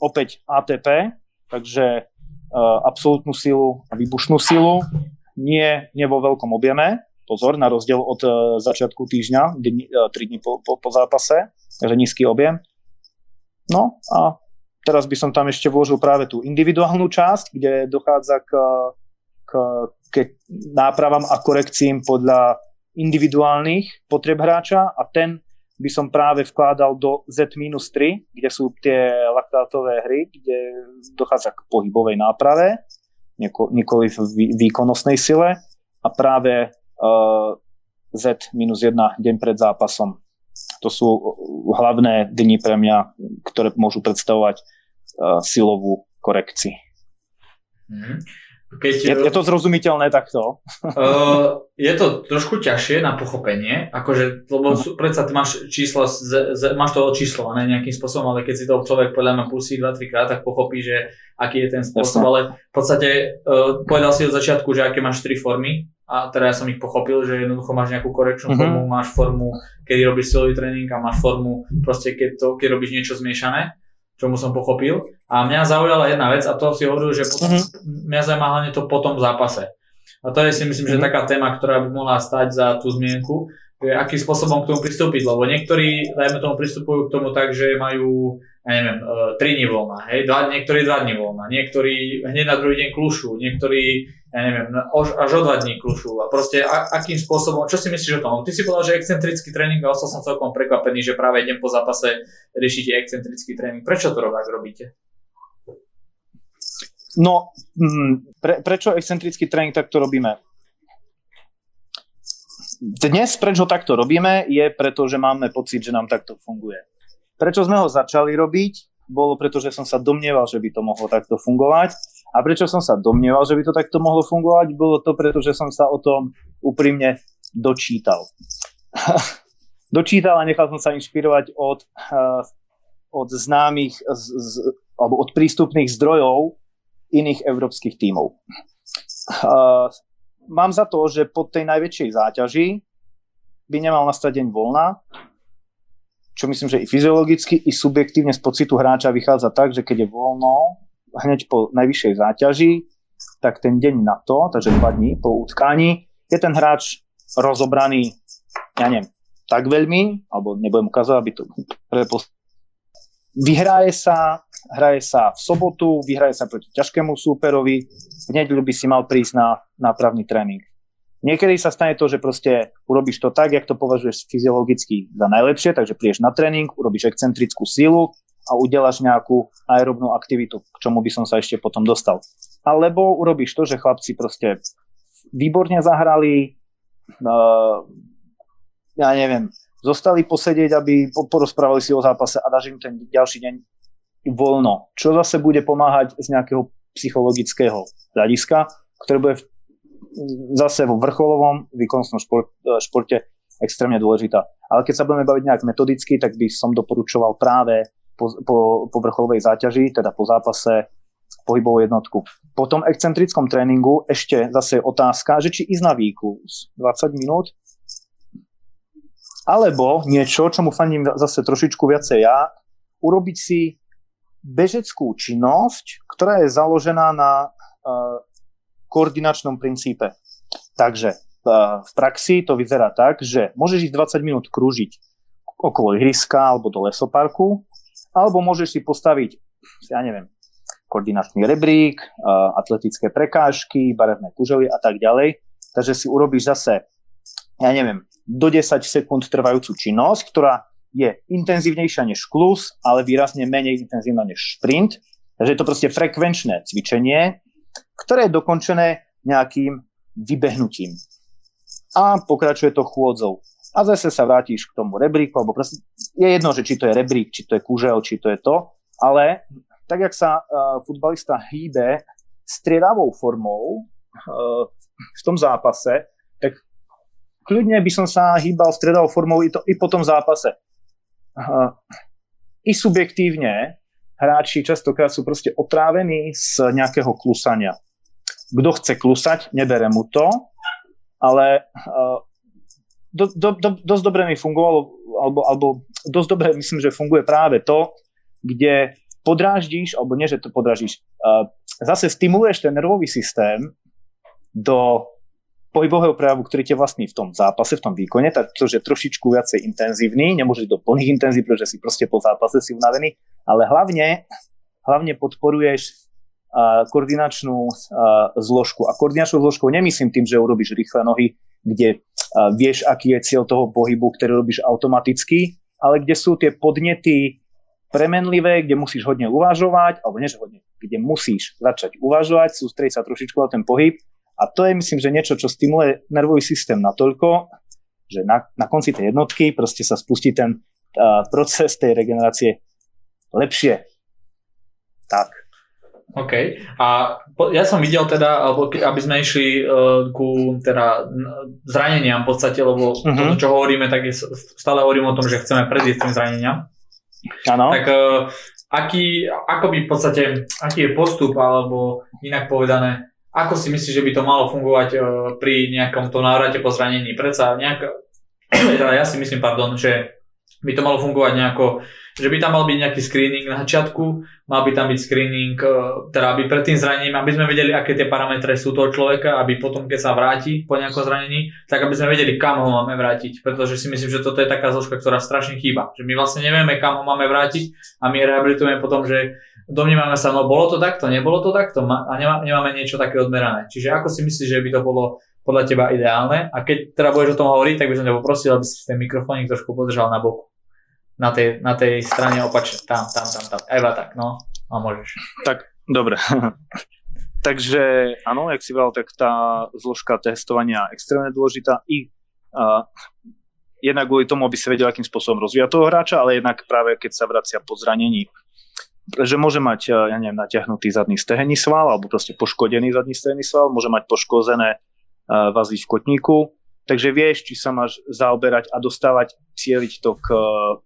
opäť ATP, takže uh, absolútnu silu a výbušnú silu, nie, nie vo veľkom objeme, pozor, na rozdiel od uh, začiatku týždňa, 3 uh, dní po, po, po zápase, takže nízky objem, No a teraz by som tam ešte vložil práve tú individuálnu časť, kde dochádza k, k, k nápravám a korekciím podľa individuálnych potreb hráča a ten by som práve vkládal do Z-3, kde sú tie laktátové hry, kde dochádza k pohybovej náprave, nikoli v výkonnostnej sile a práve uh, Z-1 deň pred zápasom to sú hlavné dni pre mňa, ktoré môžu predstavovať uh, silovú korekciu. Mm. Keď, je, je to zrozumiteľné takto? Uh, je to trošku ťažšie na pochopenie, akože, lebo sú, predsa ty máš číslo, z, z, máš to očíslované nejakým spôsobom, ale keď si to človek podľa mňa pustí 2-3 krát, tak pochopí, že aký je ten spôsob, Jasne. ale v podstate uh, povedal si od začiatku, že aké máš tri formy a teda ja som ich pochopil, že jednoducho máš nejakú korekčnú mm-hmm. formu, máš formu, kedy robíš silový tréning a máš formu proste, keď, to, keď robíš niečo zmiešané čomu som pochopil. A mňa zaujala jedna vec a to si hovoril, že potom, mm-hmm. mňa zaujíma hlavne to potom v zápase. A to je si myslím, mm-hmm. že mhm. taká téma, ktorá by mohla stať za tú zmienku, že akým spôsobom k tomu pristúpiť, lebo niektorí, dajme tomu, pristupujú k tomu tak, že majú, ja neviem, 3 e, dní voľna, hej, dva, niektorí 2 dní voľna, niektorí hneď na druhý deň klušu, niektorí ja neviem, až o dva dní klušu a proste a, akým spôsobom, čo si myslíš o tom? Ty si povedal, že excentrický tréning a ostal som celkom prekvapený, že práve idem po zápase riešite excentrický tréning. Prečo to tak robíte? No, mm, pre, prečo excentrický tréning takto robíme? Dnes, prečo takto robíme, je preto, že máme pocit, že nám takto funguje. Prečo sme ho začali robiť? Bolo preto, že som sa domnieval, že by to mohlo takto fungovať a prečo som sa domnieval, že by to takto mohlo fungovať, bolo to preto, že som sa o tom úprimne dočítal. dočítal a nechal som sa inšpirovať od, uh, od známych z, z, alebo od prístupných zdrojov iných európskych tímov. Uh, mám za to, že po tej najväčšej záťaži by nemal nastať deň voľna, čo myslím, že i fyziologicky, i subjektívne z pocitu hráča vychádza tak, že keď je voľno, hneď po najvyššej záťaži, tak ten deň na to, takže dva dní po utkání, je ten hráč rozobraný, ja neviem, tak veľmi, alebo nebudem ukázať, aby to prepos... Vyhraje sa, hraje sa v sobotu, vyhraje sa proti ťažkému súperovi, v nedeľu by si mal prísť na nápravný tréning. Niekedy sa stane to, že proste urobíš to tak, jak to považuješ fyziologicky za najlepšie, takže prídeš na tréning, urobíš excentrickú sílu, a udelaš nejakú aerobnú aktivitu, k čomu by som sa ešte potom dostal. Alebo urobíš to, že chlapci proste výborne zahrali, uh, ja neviem, zostali posedieť, aby porozprávali si o zápase a dáš im ten ďalší deň voľno, čo zase bude pomáhať z nejakého psychologického hľadiska, ktoré bude zase vo vrcholovom výkonnostnom šport, športe extrémne dôležitá. Ale keď sa budeme baviť nejak metodicky, tak by som doporučoval práve po, po, po vrcholovej záťaži, teda po zápase pohybovú jednotku. Po tom excentrickom tréningu ešte zase otázka, že či ísť na výkus 20 minút, alebo niečo, čomu fandím zase trošičku viacej ja, urobiť si bežeckú činnosť, ktorá je založená na uh, koordinačnom princípe. Takže uh, v praxi to vyzerá tak, že môžeš ísť 20 minút krúžiť okolo ihriska alebo do lesoparku, alebo môžeš si postaviť, ja neviem, koordinačný rebrík, uh, atletické prekážky, barevné kužely a tak ďalej. Takže si urobíš zase, ja neviem, do 10 sekúnd trvajúcu činnosť, ktorá je intenzívnejšia než klus, ale výrazne menej intenzívna než sprint. Takže je to proste frekvenčné cvičenie, ktoré je dokončené nejakým vybehnutím. A pokračuje to chôdzou. A zase sa vrátiš k tomu rebríku, alebo proste je jedno, že či to je rebrík, či to je kužel, či to je to, ale tak, jak sa uh, futbalista hýbe striedavou formou uh, v tom zápase, tak kľudne by som sa hýbal striedavou formou i, to, i po tom zápase i subjektívne hráči častokrát sú proste otrávení z nejakého klusania. Kto chce klusať, nebere mu to, ale do, do, do, dosť dobre mi fungovalo, alebo, alebo dosť dobre myslím, že funguje práve to, kde podráždíš, alebo nie, že to podráždíš, zase stimuluješ ten nervový systém do pohybového prejavu, ktorý ťa vlastní v tom zápase, v tom výkone, tak to, že trošičku viacej intenzívny, nemôže do plných intenzív, pretože si proste po zápase si unavený, ale hlavne, hlavne podporuješ uh, koordinačnú zložku. A koordinačnú zložku nemyslím tým, že urobíš rýchle nohy, kde vieš, aký je cieľ toho pohybu, ktorý robíš automaticky, ale kde sú tie podnety premenlivé, kde musíš hodne uvažovať, alebo nie, že hodne, kde musíš začať uvažovať, sústrediť sa trošičku na ten pohyb a to je, myslím, že niečo, čo stimuluje nervový systém natoľko, že na, na konci tej jednotky proste sa spustí ten uh, proces tej regenerácie lepšie. Tak. OK. A ja som videl teda, alebo aby sme išli uh, ku teda zraneniam v podstate, lebo uh-huh. to, čo hovoríme, tak je, stále hovorím o tom, že chceme predísť tým zraneniam. Áno. Tak uh, aký, ako by v podstate, aký je postup, alebo inak povedané, ako si myslíš, že by to malo fungovať uh, pri nejakom to návrate po zranení? Predsa nejak, teda ja si myslím, pardon, že by to malo fungovať nejako, že by tam mal byť nejaký screening na začiatku, mal by tam byť screening, uh, teda aby pred tým zranením, aby sme vedeli, aké tie parametre sú toho človeka, aby potom, keď sa vráti po nejakom zranení, tak aby sme vedeli, kam ho máme vrátiť. Pretože si myslím, že toto je taká zložka, ktorá strašne chýba. Že my vlastne nevieme, kam ho máme vrátiť a my rehabilitujeme potom, že domnievame sa, no bolo to takto, nebolo to takto a nemá, nemáme niečo také odmerané. Čiže ako si myslíš, že by to bolo podľa teba ideálne? A keď teda budeš o tom hovoriť, tak by som ťa poprosil, aby si ten mikrofónik trošku podržal na boku. Na tej, na tej strane opačne. Tam, tam, tam, tam. Eva, tak, no. A môžeš. Tak, dobre. Takže áno, jak si povedal, tak tá zložka testovania je extrémne dôležitá i uh, jednak kvôli tomu, aby si vedel, akým spôsobom rozvíjať toho hráča, ale jednak práve keď sa vracia po zranení že môže mať, eh, ja neviem, natiahnutý zadný stehenný sval alebo proste poškodený zadný stehenný sval, môže mať poškozené uh, vazy v kotníku, takže vieš, či sa máš zaoberať a dostávať, cieliť to k uh,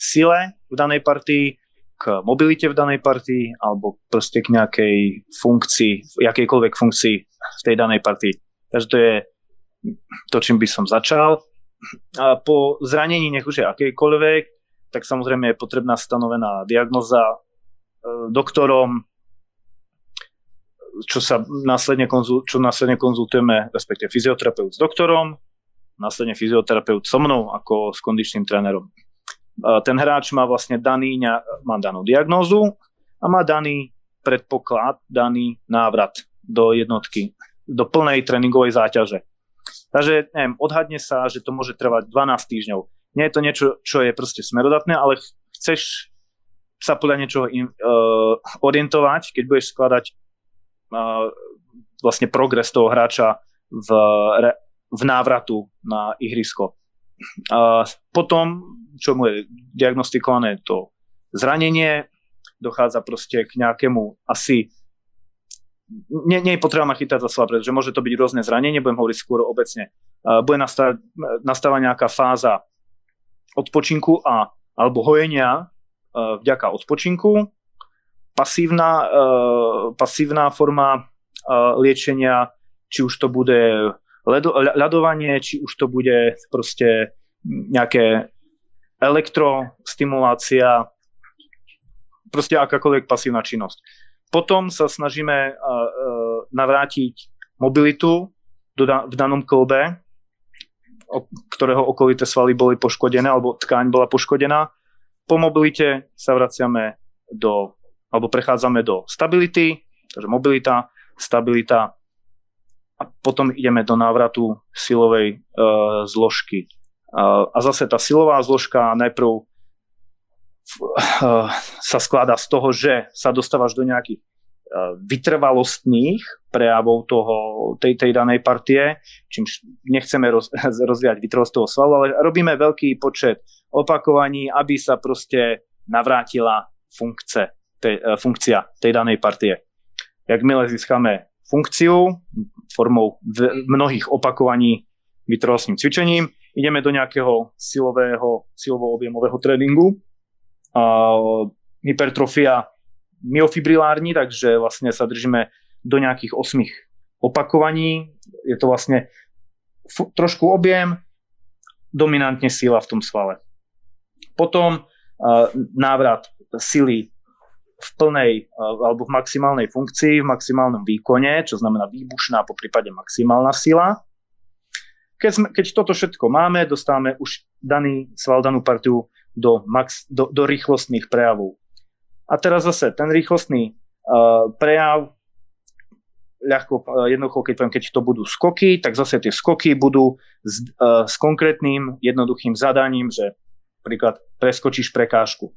sile v danej partii, k mobilite v danej partii alebo proste k nejakej funkcii, jakejkoľvek funkcii v tej danej partii. Takže to je to, čím by som začal. A po zranení, nech už je akejkoľvek, tak samozrejme je potrebná stanovená diagnoza e, doktorom, čo sa následne, konzul, čo následne konzultujeme, respektive fyzioterapeut s doktorom, následne fyzioterapeut so mnou ako s kondičným trénerom. E, ten hráč má vlastne daný, má danú diagnózu a má daný predpoklad, daný návrat do jednotky, do plnej tréningovej záťaže. Takže neviem, odhadne sa, že to môže trvať 12 týždňov nie je to niečo, čo je proste smerodatné, ale chceš sa podľa niečoho in, uh, orientovať, keď budeš skladať uh, vlastne progres toho hráča v, v návratu na ihrisko. Uh, potom, čo mu je diagnostikované to zranenie, dochádza proste k nejakému asi nie, nie je potreba ma chytať za slova, pretože môže to byť rôzne zranenie, budem hovoriť skôr obecne. Bude nastávať, nastávať nejaká fáza odpočinku a, alebo hojenia vďaka odpočinku, pasívna, uh, pasívna forma uh, liečenia, či už to bude ľadovanie, či už to bude proste nejaké elektrostimulácia, proste akákoľvek pasívna činnosť. Potom sa snažíme uh, uh, navrátiť mobilitu v danom klbe, o, ktorého okolité svaly boli poškodené, alebo tkáň bola poškodená. Po mobilite sa vraciame do, alebo prechádzame do stability, takže mobilita, stabilita a potom ideme do návratu silovej uh, zložky. A zase tá silová zložka najprv sa skladá z toho, že sa dostávaš do nejakých vytrvalostných prejavov toho, tej, tej danej partie, čím nechceme roz, rozvíjať vytrvalosť toho svalu, ale robíme veľký počet opakovaní, aby sa proste navrátila funkce, tej, funkcia tej danej partie. Jakmile získame funkciu formou mnohých opakovaní vytrvalostným cvičením, ideme do nejakého silového, silovo-objemového tréningu. A hypertrofia myofibrilární, takže vlastne sa držíme do nejakých 8 opakovaní. Je to vlastne f- trošku objem, dominantne sila v tom svale. Potom uh, návrat sily v plnej uh, alebo v maximálnej funkcii, v maximálnom výkone, čo znamená výbušná, po prípade maximálna sila. Keď, sme, keď toto všetko máme, dostávame už daný sval, partiu do, max, do, do rýchlostných prejavov. A teraz zase ten rýchlostný uh, prejav ľahko, e, jednoducho, keď poviem, keď to budú skoky, tak zase tie skoky budú s, uh, s konkrétnym jednoduchým zadaním, že napríklad preskočíš prekážku.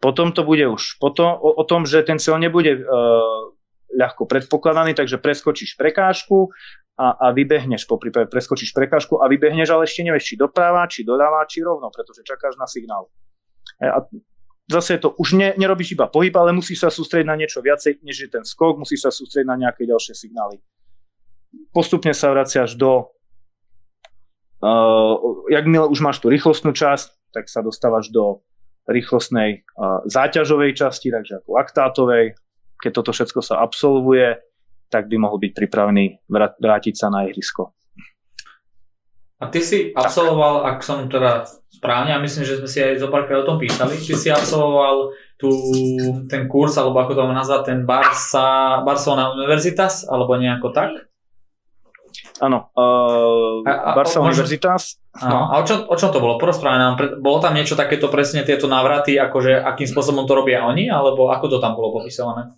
Potom to bude už potom, o, o tom, že ten cieľ nebude uh, ľahko predpokladaný, takže preskočíš prekážku a, a vybehneš, po prípade preskočíš prekážku a vybehneš, ale ešte nevieš, či doprava, či doľava, či rovno, pretože čakáš na signál. A zase to už ne, nerobíš iba pohyb, ale musíš sa sústrediť na niečo viacej, než je ten skok, musíš sa sústrediť na nejaké ďalšie signály. Postupne sa vraciaš do uh, jakmile už máš tú rýchlostnú časť, tak sa dostávaš do rýchlostnej uh, záťažovej časti, takže ako laktátovej. Keď toto všetko sa absolvuje, tak by mohol byť pripravený vrátiť sa na ihrisko. A ty si absolvoval, ak som teda správne, a myslím, že sme si aj zo párkrát o tom písali, ty si absolvoval tu, ten kurz, alebo ako to mám nazvať, ten Barsa, Barcelona Universitas, alebo nejako tak? Áno, uh, Barsa Universitas. No. A o čom, o čom to bolo? Porozprávame nám, bolo tam niečo takéto presne tieto návraty, akože akým spôsobom to robia oni, alebo ako to tam bolo popísané?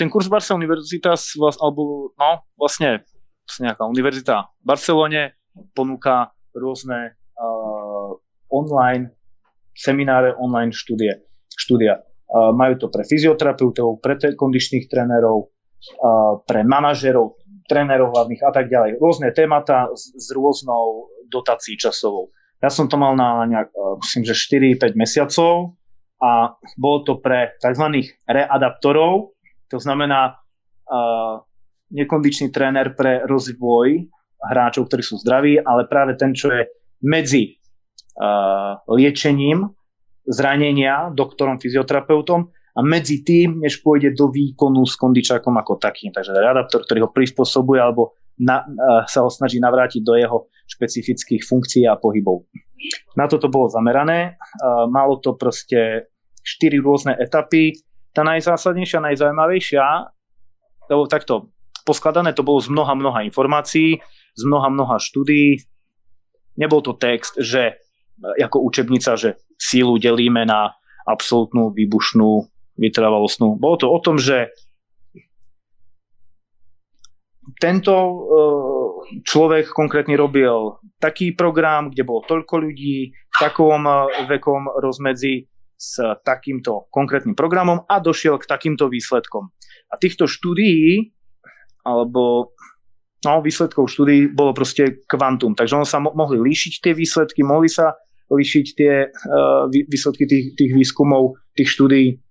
Ten kurz Barsa Universitas, alebo no, vlastne, vlastne nejaká univerzita v Barcelone, ponúka rôzne uh, online semináre, online štúdie, štúdia. Uh, majú to pre fyzioterapeutov, pre kondičných trénerov, uh, pre manažerov, trénerov hlavných a tak ďalej. Rôzne témata s, s rôznou dotácií časovou. Ja som to mal na nejak, myslím, že 4-5 mesiacov a bolo to pre tzv. readaptorov, to znamená uh, nekondičný tréner pre rozvoj hráčov, ktorí sú zdraví, ale práve ten, čo je medzi uh, liečením zranenia doktorom, fyzioterapeutom a medzi tým, než pôjde do výkonu s kondičákom ako takým. Takže adaptor, ktorý ho prispôsobuje alebo na, uh, sa ho snaží navrátiť do jeho špecifických funkcií a pohybov. Na toto bolo zamerané. Uh, malo to proste štyri rôzne etapy. Tá najzásadnejšia, najzaujímavejšia, lebo takto poskladané to bolo z mnoha, mnoha informácií z mnoha, mnoha štúdií. Nebol to text, že e, ako učebnica, že sílu delíme na absolútnu, výbušnú, vytrvalostnú. Bolo to o tom, že tento e, človek konkrétne robil taký program, kde bolo toľko ľudí v takom e, vekom rozmedzi s takýmto konkrétnym programom a došiel k takýmto výsledkom. A týchto štúdií, alebo no, výsledkov štúdí bolo proste kvantum. Takže ono sa mo- mohli líšiť tie výsledky, mohli sa líšiť tie uh, výsledky tých, tých výskumov, tých štúdí,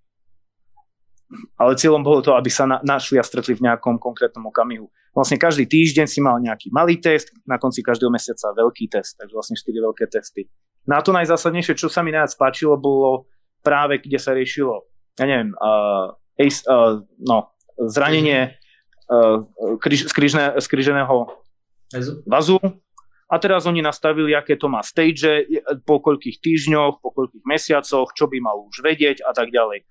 ale cieľom bolo to, aby sa na, našli a stretli v nejakom konkrétnom okamihu. Vlastne každý týždeň si mal nejaký malý test, na konci každého mesiaca veľký test, takže vlastne 4 veľké testy. Na to najzásadnejšie, čo sa mi najviac páčilo, bolo práve, kde sa riešilo, ja neviem, uh, ace, uh, no, zranenie uh, križ, z, križne, z križeného vazu a teraz oni nastavili, aké to má stage, po koľkých týždňoch, po koľkých mesiacoch, čo by mal už vedieť a tak ďalej.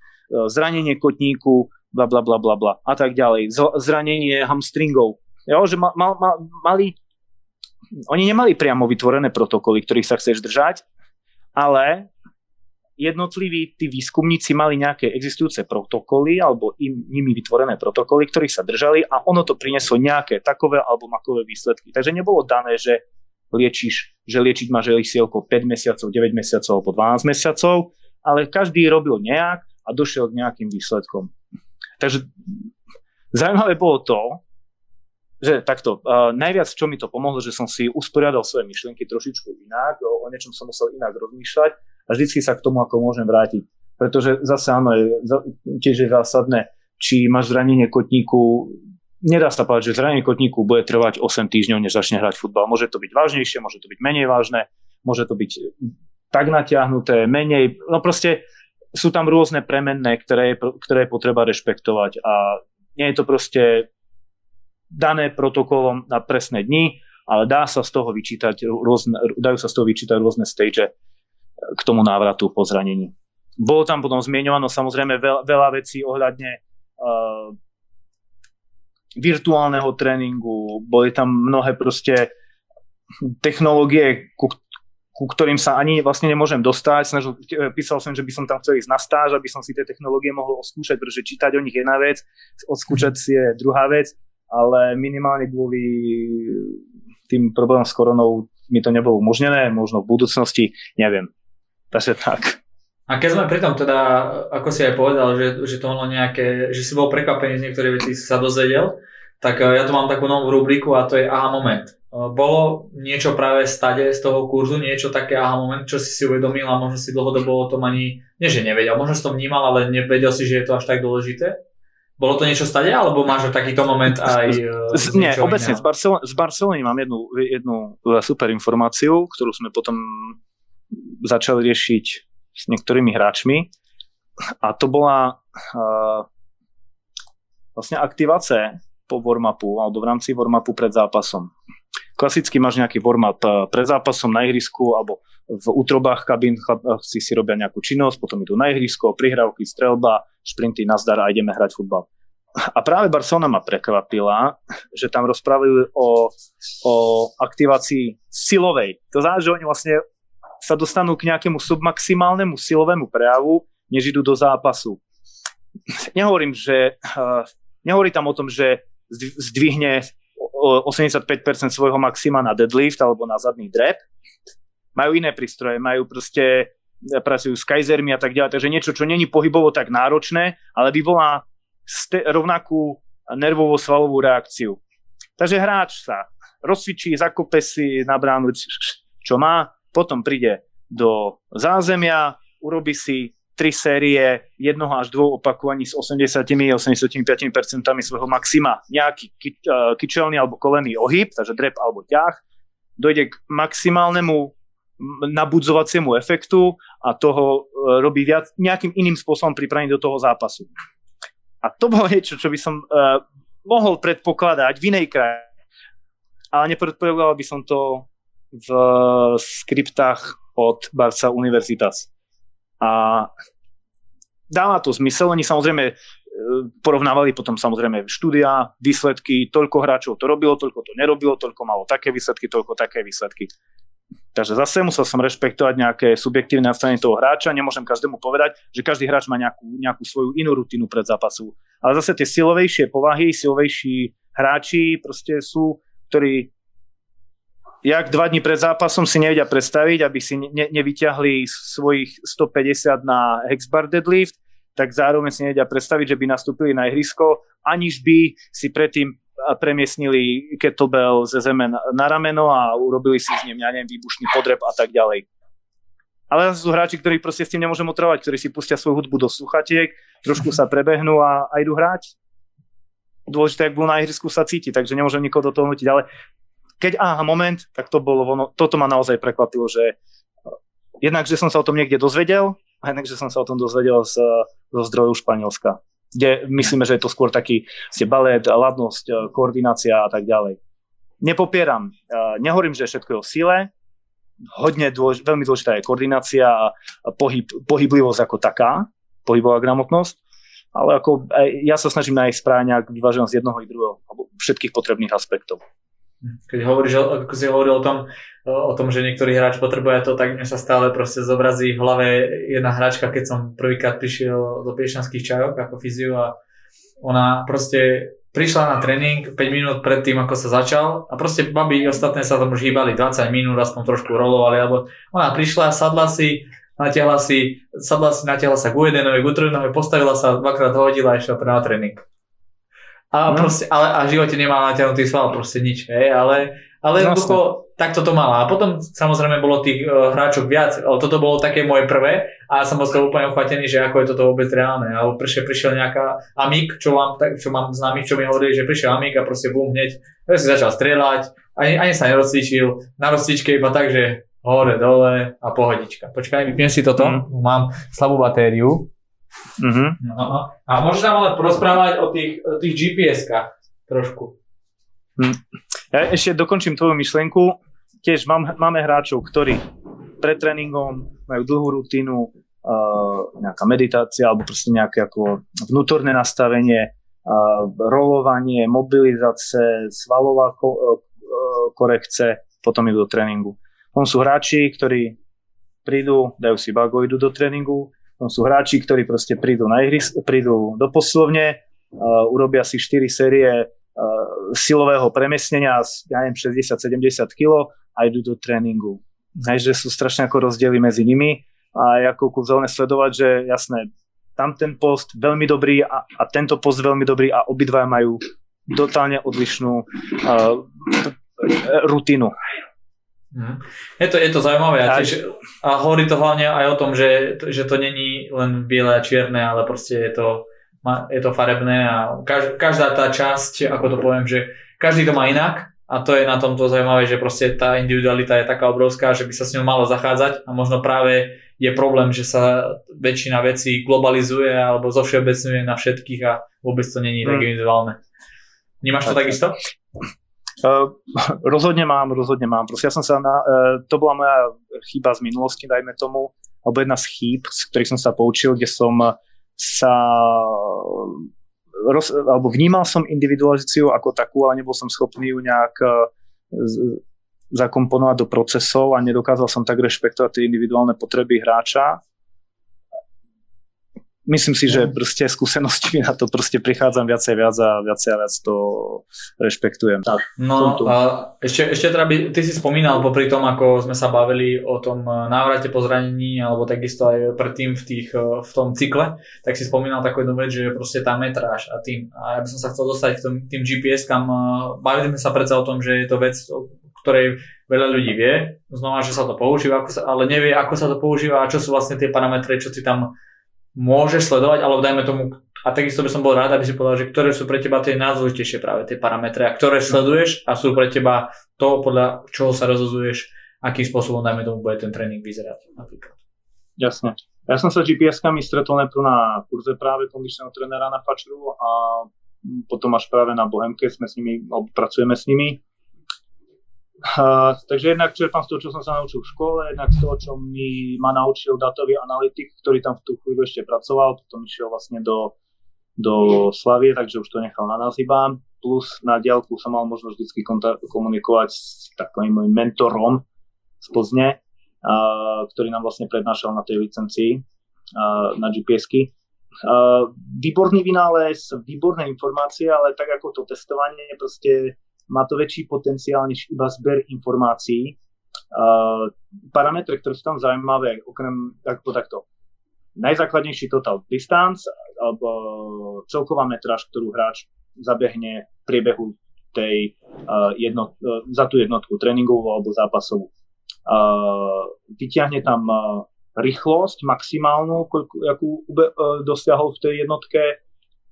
Zranenie kotníku, bla bla bla bla bla a tak ďalej. Zranenie hamstringov. Jo, že mal, mal, mal, mali, oni nemali priamo vytvorené protokoly, ktorých sa chceš držať, ale jednotliví tí výskumníci mali nejaké existujúce protokoly alebo im, nimi vytvorené protokoly, ktorých sa držali a ono to prinieslo nejaké takové alebo makové výsledky. Takže nebolo dané, že liečiš, že liečiť má želisielko 5 mesiacov, 9 mesiacov alebo 12 mesiacov, ale každý robil nejak a došiel k nejakým výsledkom. Takže zaujímavé bolo to, že takto, uh, najviac, čo mi to pomohlo, že som si usporiadal svoje myšlienky trošičku inak, o, o niečom som musel inak rozmýšľať a vždycky sa k tomu, ako môžem vrátiť. Pretože zase áno, je, tiež je zásadné, či máš zranenie kotníku, nedá sa povedať, že zranenie kotníku bude trvať 8 týždňov, než začne hrať futbal. Môže to byť vážnejšie, môže to byť menej vážne, môže to byť tak natiahnuté, menej, no proste sú tam rôzne premenné, ktoré je, ktoré potreba rešpektovať a nie je to proste dané protokolom na presné dni, ale dá sa z toho vyčítať rôzne, dajú sa z toho vyčítať rôzne stage k tomu návratu po zranení. Bolo tam potom zmieňovano samozrejme veľa, vecí ohľadne uh, virtuálneho tréningu, boli tam mnohé proste technológie, ku, ku ktorým sa ani vlastne nemôžem dostať. Snažil, písal som, že by som tam chcel ísť na stáž, aby som si tie technológie mohol oskúšať, pretože čítať o nich jedna vec, odskúšať si je druhá vec, ale minimálne kvôli tým problémom s koronou mi to nebolo umožnené, možno v budúcnosti, neviem. Takže tak. A keď sme pri tom teda, ako si aj povedal, že, že to bolo nejaké, že si bol prekvapený z niektorých vecí, si sa dozvedel, tak eh, ja tu mám takú novú rubriku a to je aha moment. Eh, bolo niečo práve stade z toho kurzu, niečo také aha moment, čo si si uvedomil a možno si dlhodobo o tom ani, nie že nevedel, možno si to vnímal, ale nevedel si, že je to až tak dôležité? Bolo to niečo stade, alebo máš takýto moment aj eh, z, Nie, obecne z, Barcel- z Barcelony mám jednu, jednu super informáciu, ktorú sme potom začali riešiť s niektorými hráčmi a to bola uh, vlastne aktivácia po warm-upu alebo v rámci warm-upu pred zápasom. Klasicky máš nejaký warm-up pred zápasom na ihrisku alebo v útrobách kabín si si robia nejakú činnosť, potom idú na ihrisko, prihrávky, strelba, šprinty, nazdar a ideme hrať futbal. A práve Barcelona ma prekvapila, že tam rozprávajú o, o aktivácii silovej. To znamená, že oni vlastne sa dostanú k nejakému submaximálnemu silovému prejavu, než idú do zápasu. Nehovorím, že, uh, nehovorí tam o tom, že zdvihne 85% svojho maxima na deadlift alebo na zadný drep. Majú iné prístroje, majú proste pracujú s kajzermi a tak ďalej, takže niečo, čo není pohybovo tak náročné, ale vyvolá rovnakú nervovo-svalovú reakciu. Takže hráč sa rozcvičí, zakope si na bránu, čo má, potom príde do zázemia, urobí si tri série jednoho až dvoch opakovaní s 80-85% svojho maxima. Nejaký kyčelný alebo kolený ohyb, takže drep alebo ťah, dojde k maximálnemu nabudzovaciemu efektu a toho e, robí viac, nejakým iným spôsobom pripraviť do toho zápasu. A to bolo niečo, čo by som uh, mohol predpokladať v inej krajine, ale nepredpokladal by som to v skriptách od Barca Universitas. A dáva to zmysel, oni samozrejme e, porovnávali potom samozrejme štúdia, výsledky, toľko hráčov to robilo, toľko to nerobilo, toľko malo také výsledky, toľko také výsledky. Takže zase musel som rešpektovať nejaké subjektívne nastavenie toho hráča, nemôžem každému povedať, že každý hráč má nejakú, nejakú svoju inú rutinu pred zápasu. Ale zase tie silovejšie povahy, silovejší hráči proste sú, ktorí jak dva dní pred zápasom si nevedia predstaviť, aby si ne, nevyťahli svojich 150 na hexbar deadlift, tak zároveň si nevedia predstaviť, že by nastúpili na ihrisko, aniž by si predtým premiesnili kettlebell ze zeme na rameno a urobili si s ním, ja neviem, výbušný podreb a tak ďalej. Ale sú hráči, ktorí proste s tým nemôžem otrovať, ktorí si pustia svoju hudbu do sluchatiek, trošku sa prebehnú a, a idú hrať. Dôležité, ak budú na ihrisku sa cíti, takže nemôžem nikoho do toho nutiť, ale keď aha, moment, tak to bolo ono, toto ma naozaj prekvapilo, že eh, jednak, že som sa o tom niekde dozvedel, a jednak, že som sa o tom dozvedel z, zo zdrojov Španielska, kde myslíme, že je to skôr taký ste balet, ladnosť, eh, koordinácia a tak ďalej. nepopieram, nehovorím, že všetko je o sile, hodne dôlež, veľmi dôležitá je koordinácia a pohyb, pohyblivosť ako taká, pohybová gramotnosť, ale ako ja sa snažím nájsť správne vyváženosť jednoho i druhého, alebo všetkých potrebných aspektov. Keď hovoríš, ako si hovoril o tom, o tom, že niektorý hráč potrebuje to, tak mne sa stále proste zobrazí v hlave jedna hráčka, keď som prvýkrát prišiel do Piešťanských čajok ako fyziu a ona proste prišla na tréning 5 minút pred tým, ako sa začal a proste baby ostatné sa tam už hýbali 20 minút, aspoň trošku rolovali, alebo ona prišla, sadla si, natiahla si, sadla si, natiahla sa k jednému, k postavila sa, dvakrát hodila a išla na tréning. A, no. proste, ale, a v živote nemala natiahnutý sval, proste nič, hej, ale, ale jednoducho takto to mala. A potom samozrejme bolo tých uh, hráčov viac, ale toto bolo také moje prvé a ja som bol úplne uchvatený, že ako je toto vôbec reálne. Alebo prišiel, prišiel nejaká Amik, čo mám, tak, čo mám známy, čo mi hovorili, že prišiel Amik a proste bum hneď, že si začal strieľať, ani, ani sa nerozcvičil, na rozcvičke iba tak, že hore, dole a pohodička. Počkaj, vypnem si toto, mm. mám slabú batériu. No, a môžeš nám ale porozprávať o tých, o tých GPS-kách trošku. Mm. Ja ešte dokončím tvoju myšlienku. Tiež mám, máme hráčov, ktorí pred tréningom majú dlhú rutínu, uh, nejaká meditácia alebo proste nejaké ako vnútorné nastavenie, uh, rolovanie, mobilizácie, svalová ko- uh, korekce, potom idú do tréningu. Potom sú hráči, ktorí prídu, dajú si bago, idú do tréningu, tam sú hráči, ktorí proste prídu, na ihris, prídu do poslovne, uh, urobia si 4 série uh, silového premiesnenia, ja neviem, 60-70 kg a idú do tréningu. Hej, že sú strašne ako rozdiely medzi nimi a ako kúzelné sledovať, že jasné, tam ten post veľmi dobrý a, a tento post veľmi dobrý a obidva majú totálne odlišnú uh, rutinu. Mhm. Je to, je to zaujímavé a, tiež, a hovorí to hlavne aj o tom, že, že to není len biele a čierne, ale proste je to, je to farebné a každá tá časť, ako to poviem, že každý to má inak a to je na tomto zaujímavé, že proste tá individualita je taká obrovská, že by sa s ňou malo zachádzať a možno práve je problém, že sa väčšina vecí globalizuje alebo zovšeobecňuje na všetkých a vôbec to není tak individuálne. Vnímaš to takisto? Uh, rozhodne mám, rozhodne mám. Proste ja som sa na, uh, to bola moja chyba z minulosti, dajme tomu, alebo jedna z chýb, z ktorých som sa poučil, kde som sa roz, alebo vnímal som individualizáciu ako takú, ale nebol som schopný ju nejak uh, zakomponovať do procesov a nedokázal som tak rešpektovať tie individuálne potreby hráča myslím si, že proste skúseností na to proste prichádzam viacej viac a viacej a viac to rešpektujem. Tak, no a ešte, ešte teda by, ty si spomínal popri tom, ako sme sa bavili o tom návrate po zranení alebo takisto aj predtým v, tých, v tom cykle, tak si spomínal takú jednu vec, že proste tá metráž a tým. A ja by som sa chcel dostať k tým, tým GPS, kam bavili sme sa predsa o tom, že je to vec, ktorej veľa ľudí vie, znova, že sa to používa, ako sa, ale nevie, ako sa to používa a čo sú vlastne tie parametre, čo si tam môžeš sledovať, alebo dajme tomu, a takisto by som bol rád, aby si povedal, že ktoré sú pre teba tie najdôležitejšie práve tie parametre, a ktoré sleduješ a sú pre teba to, podľa čoho sa rozhoduješ, akým spôsobom, dajme tomu, bude ten tréning vyzerať napríklad. Jasne. Ja som sa GPS-kami stretol najprv na kurze práve kondičného trénera na Fačru a potom až práve na Bohemke sme s nimi, pracujeme s nimi Uh, takže jednak čerpám z toho, čo som sa naučil v škole, jednak z toho, čo mi ma naučil datový analytik, ktorý tam v tú chvíľu ešte pracoval, potom išiel vlastne do, do Slavie, takže už to nechal na nás iba. Plus na diálku som mal možnosť vždy komunikovať s takým môjim mentorom z Plzne, uh, ktorý nám vlastne prednášal na tej licencii uh, na GPS-ky. Uh, výborný vynález, výborné informácie, ale tak ako to testovanie, proste má to väčší potenciál než iba zber informácií. Uh, parametre, ktoré sú tam zaujímavé, okrem takto, takto. Najzákladnejší total distance, alebo celková metráž, ktorú hráč zabehne v priebehu tej uh, jednot, uh, za tú jednotku tréningovú alebo zápasovú. Uh, vyťahne tam uh, rýchlosť maximálnu, koľko, akú uh, dosiahol v tej jednotke,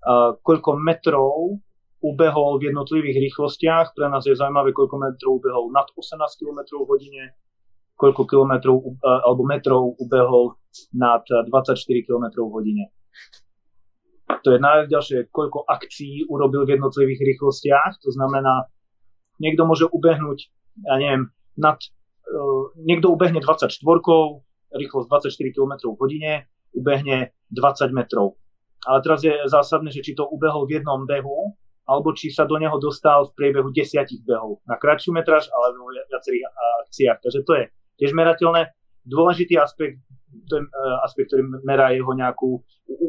uh, koľko metrov ubehol v jednotlivých rýchlostiach. Pre nás je zaujímavé, koľko metrov ubehol nad 18 km v hodine, koľko kilometrov e, alebo metrov ubehol nad 24 km v hodine. To je najďalšie, koľko akcií urobil v jednotlivých rýchlostiach, to znamená, niekto môže ubehnúť, ja neviem, nad, uh, niekto ubehne 24 rýchlosť 24 km v hodine, ubehne 20 metrov. Ale teraz je zásadné, že či to ubehol v jednom behu, alebo či sa do neho dostal v priebehu desiatich behov na kratšiu metráž alebo v viacerých akciách. Takže to je tiež merateľné. Dôležitý aspekt, to je aspekt, ktorý merá jeho nejakú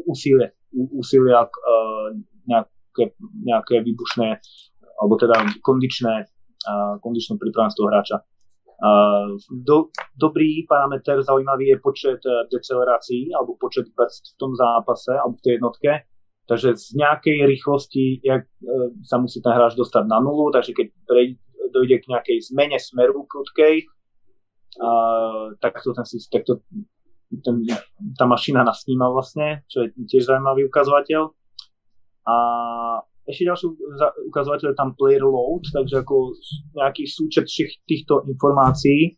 úsilie, úsilie nejaké, nejaké výbušné alebo teda kondičné, kondičnú pripravenosť hráča. Do, dobrý parameter, zaujímavý je počet e, decelerácií alebo počet v tom zápase alebo v tej jednotke. Takže z nejakej rýchlosti jak, e, sa musí ten hráč dostať na nulu, takže keď dojde k nejakej zmene smeru prudkej, tak to ten, tak to, ten, tá mašina nasníma vlastne, čo je tiež zaujímavý ukazovateľ. A ešte ďalší ukazovateľ je tam player load, takže ako nejaký súčet týchto informácií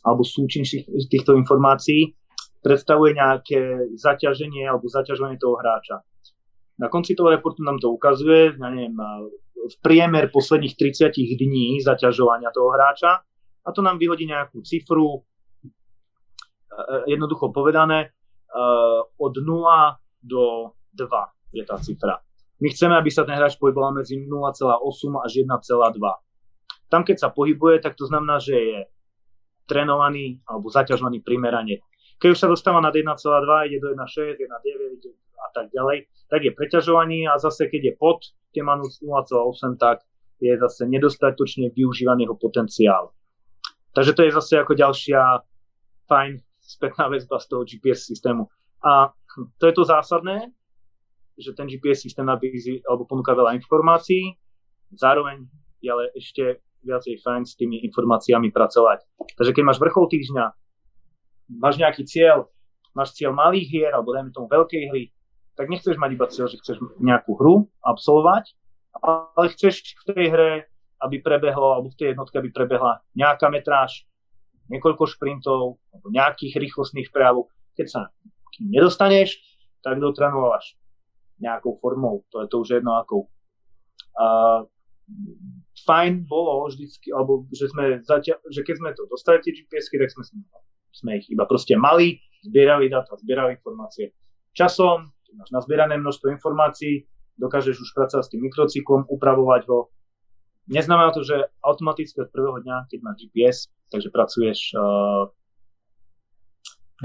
alebo súčin týchto informácií predstavuje nejaké zaťaženie alebo zaťažovanie toho hráča. Na konci toho reportu nám to ukazuje, ja neviem, v priemer posledných 30 dní zaťažovania toho hráča a to nám vyhodí nejakú cifru, jednoducho povedané, od 0 do 2 je tá cifra. My chceme, aby sa ten hráč pohyboval medzi 0,8 až 1,2. Tam, keď sa pohybuje, tak to znamená, že je trénovaný alebo zaťažovaný primerane. Keď už sa dostáva nad 1,2, ide do 1,6, 1,9 a tak ďalej, tak je preťažovaný a zase keď je pod téma 0,8, tak je zase nedostatočne využívaný jeho potenciál. Takže to je zase ako ďalšia fajn spätná väzba z toho GPS systému. A to je to zásadné, že ten GPS systém nabízi alebo ponúka veľa informácií, zároveň je ale ešte viacej fajn s tými informáciami pracovať. Takže keď máš vrchol týždňa, máš nejaký cieľ, máš cieľ malých hier alebo dajme tomu veľkej hry, tak nechceš mať iba cieľ, že chceš nejakú hru absolvovať, ale chceš v tej hre, aby prebehlo, alebo v tej jednotke, aby prebehla nejaká metráž, niekoľko šprintov, alebo nejakých rýchlostných prejavov. Keď sa nedostaneš, tak dotrenuješ nejakou formou, to je to už jedno akou. A fajn bolo vždycky, alebo že, sme zatia- že keď sme to dostali tie GPS-ky, tak sme, sme ich iba proste mali, zbierali data, zbierali informácie. Časom, keď máš nazbierané množstvo informácií, dokážeš už pracovať s tým mikrocyklom, upravovať ho. Neznamená to, že automaticky od prvého dňa, keď máš GPS, takže pracuješ uh,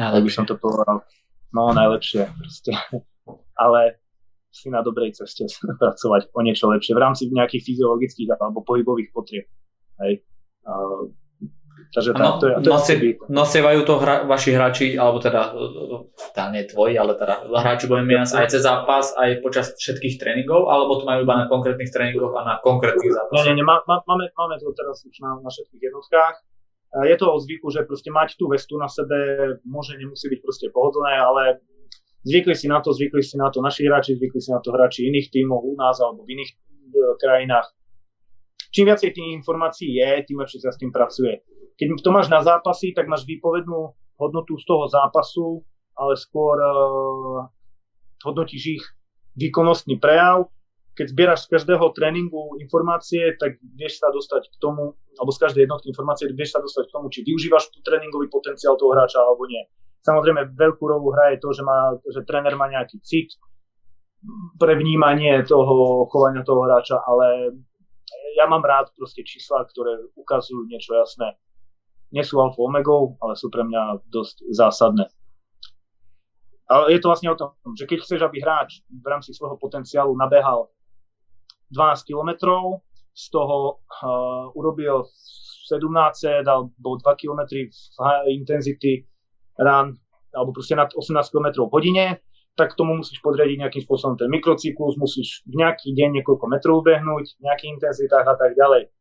najlepšie. by som to povedal, no najlepšie proste. Ale si na dobrej ceste pracovať o niečo lepšie v rámci nejakých fyziologických alebo pohybových potrieb. Hej. Uh, takže tá, to, je, to nosie, je nosievajú to hra, vaši hráči, alebo teda, tá nie tvoji, ale teda hráči mať aj cez zápas, aj počas všetkých tréningov, alebo to majú iba na konkrétnych tréningoch a na konkrétnych zápasoch? Nie, nie, nie má, má, máme, máme to teraz už na, na všetkých jednotkách. Je to o zvyku, že proste mať tú vestu na sebe môže, nemusí byť proste pohodlné, ale Zvykli si na to, zvykli si na to naši hráči, zvykli si na to hráči iných tímov u nás alebo v iných e, krajinách. Čím viacej tých informácií je, tým lepšie sa s tým pracuje. Keď to máš na zápasy, tak máš výpovednú hodnotu z toho zápasu, ale skôr uh, hodnotíš ich výkonnostný prejav. Keď zbieraš z každého tréningu informácie, tak vieš sa dostať k tomu, alebo z každej jednotky informácie vieš sa dostať k tomu, či využívaš tu tréningový potenciál toho hráča alebo nie. Samozrejme, veľkú rolu hraje to, že, má, že tréner má nejaký cit pre vnímanie toho chovania toho hráča, ale ja mám rád proste čísla, ktoré ukazujú niečo jasné. Nie sú alfa omegou, ale sú pre mňa dosť zásadné. Ale je to vlastne o tom, že keď chceš, aby hráč v rámci svojho potenciálu nabehal 12 km, z toho uh, urobil 17 alebo 2 km v intenzity run alebo proste nad 18 km v hodine, tak tomu musíš podriadiť nejakým spôsobom ten mikrocyklus, musíš v nejaký deň niekoľko metrov behnúť, v nejakých intenzitách a tak ďalej.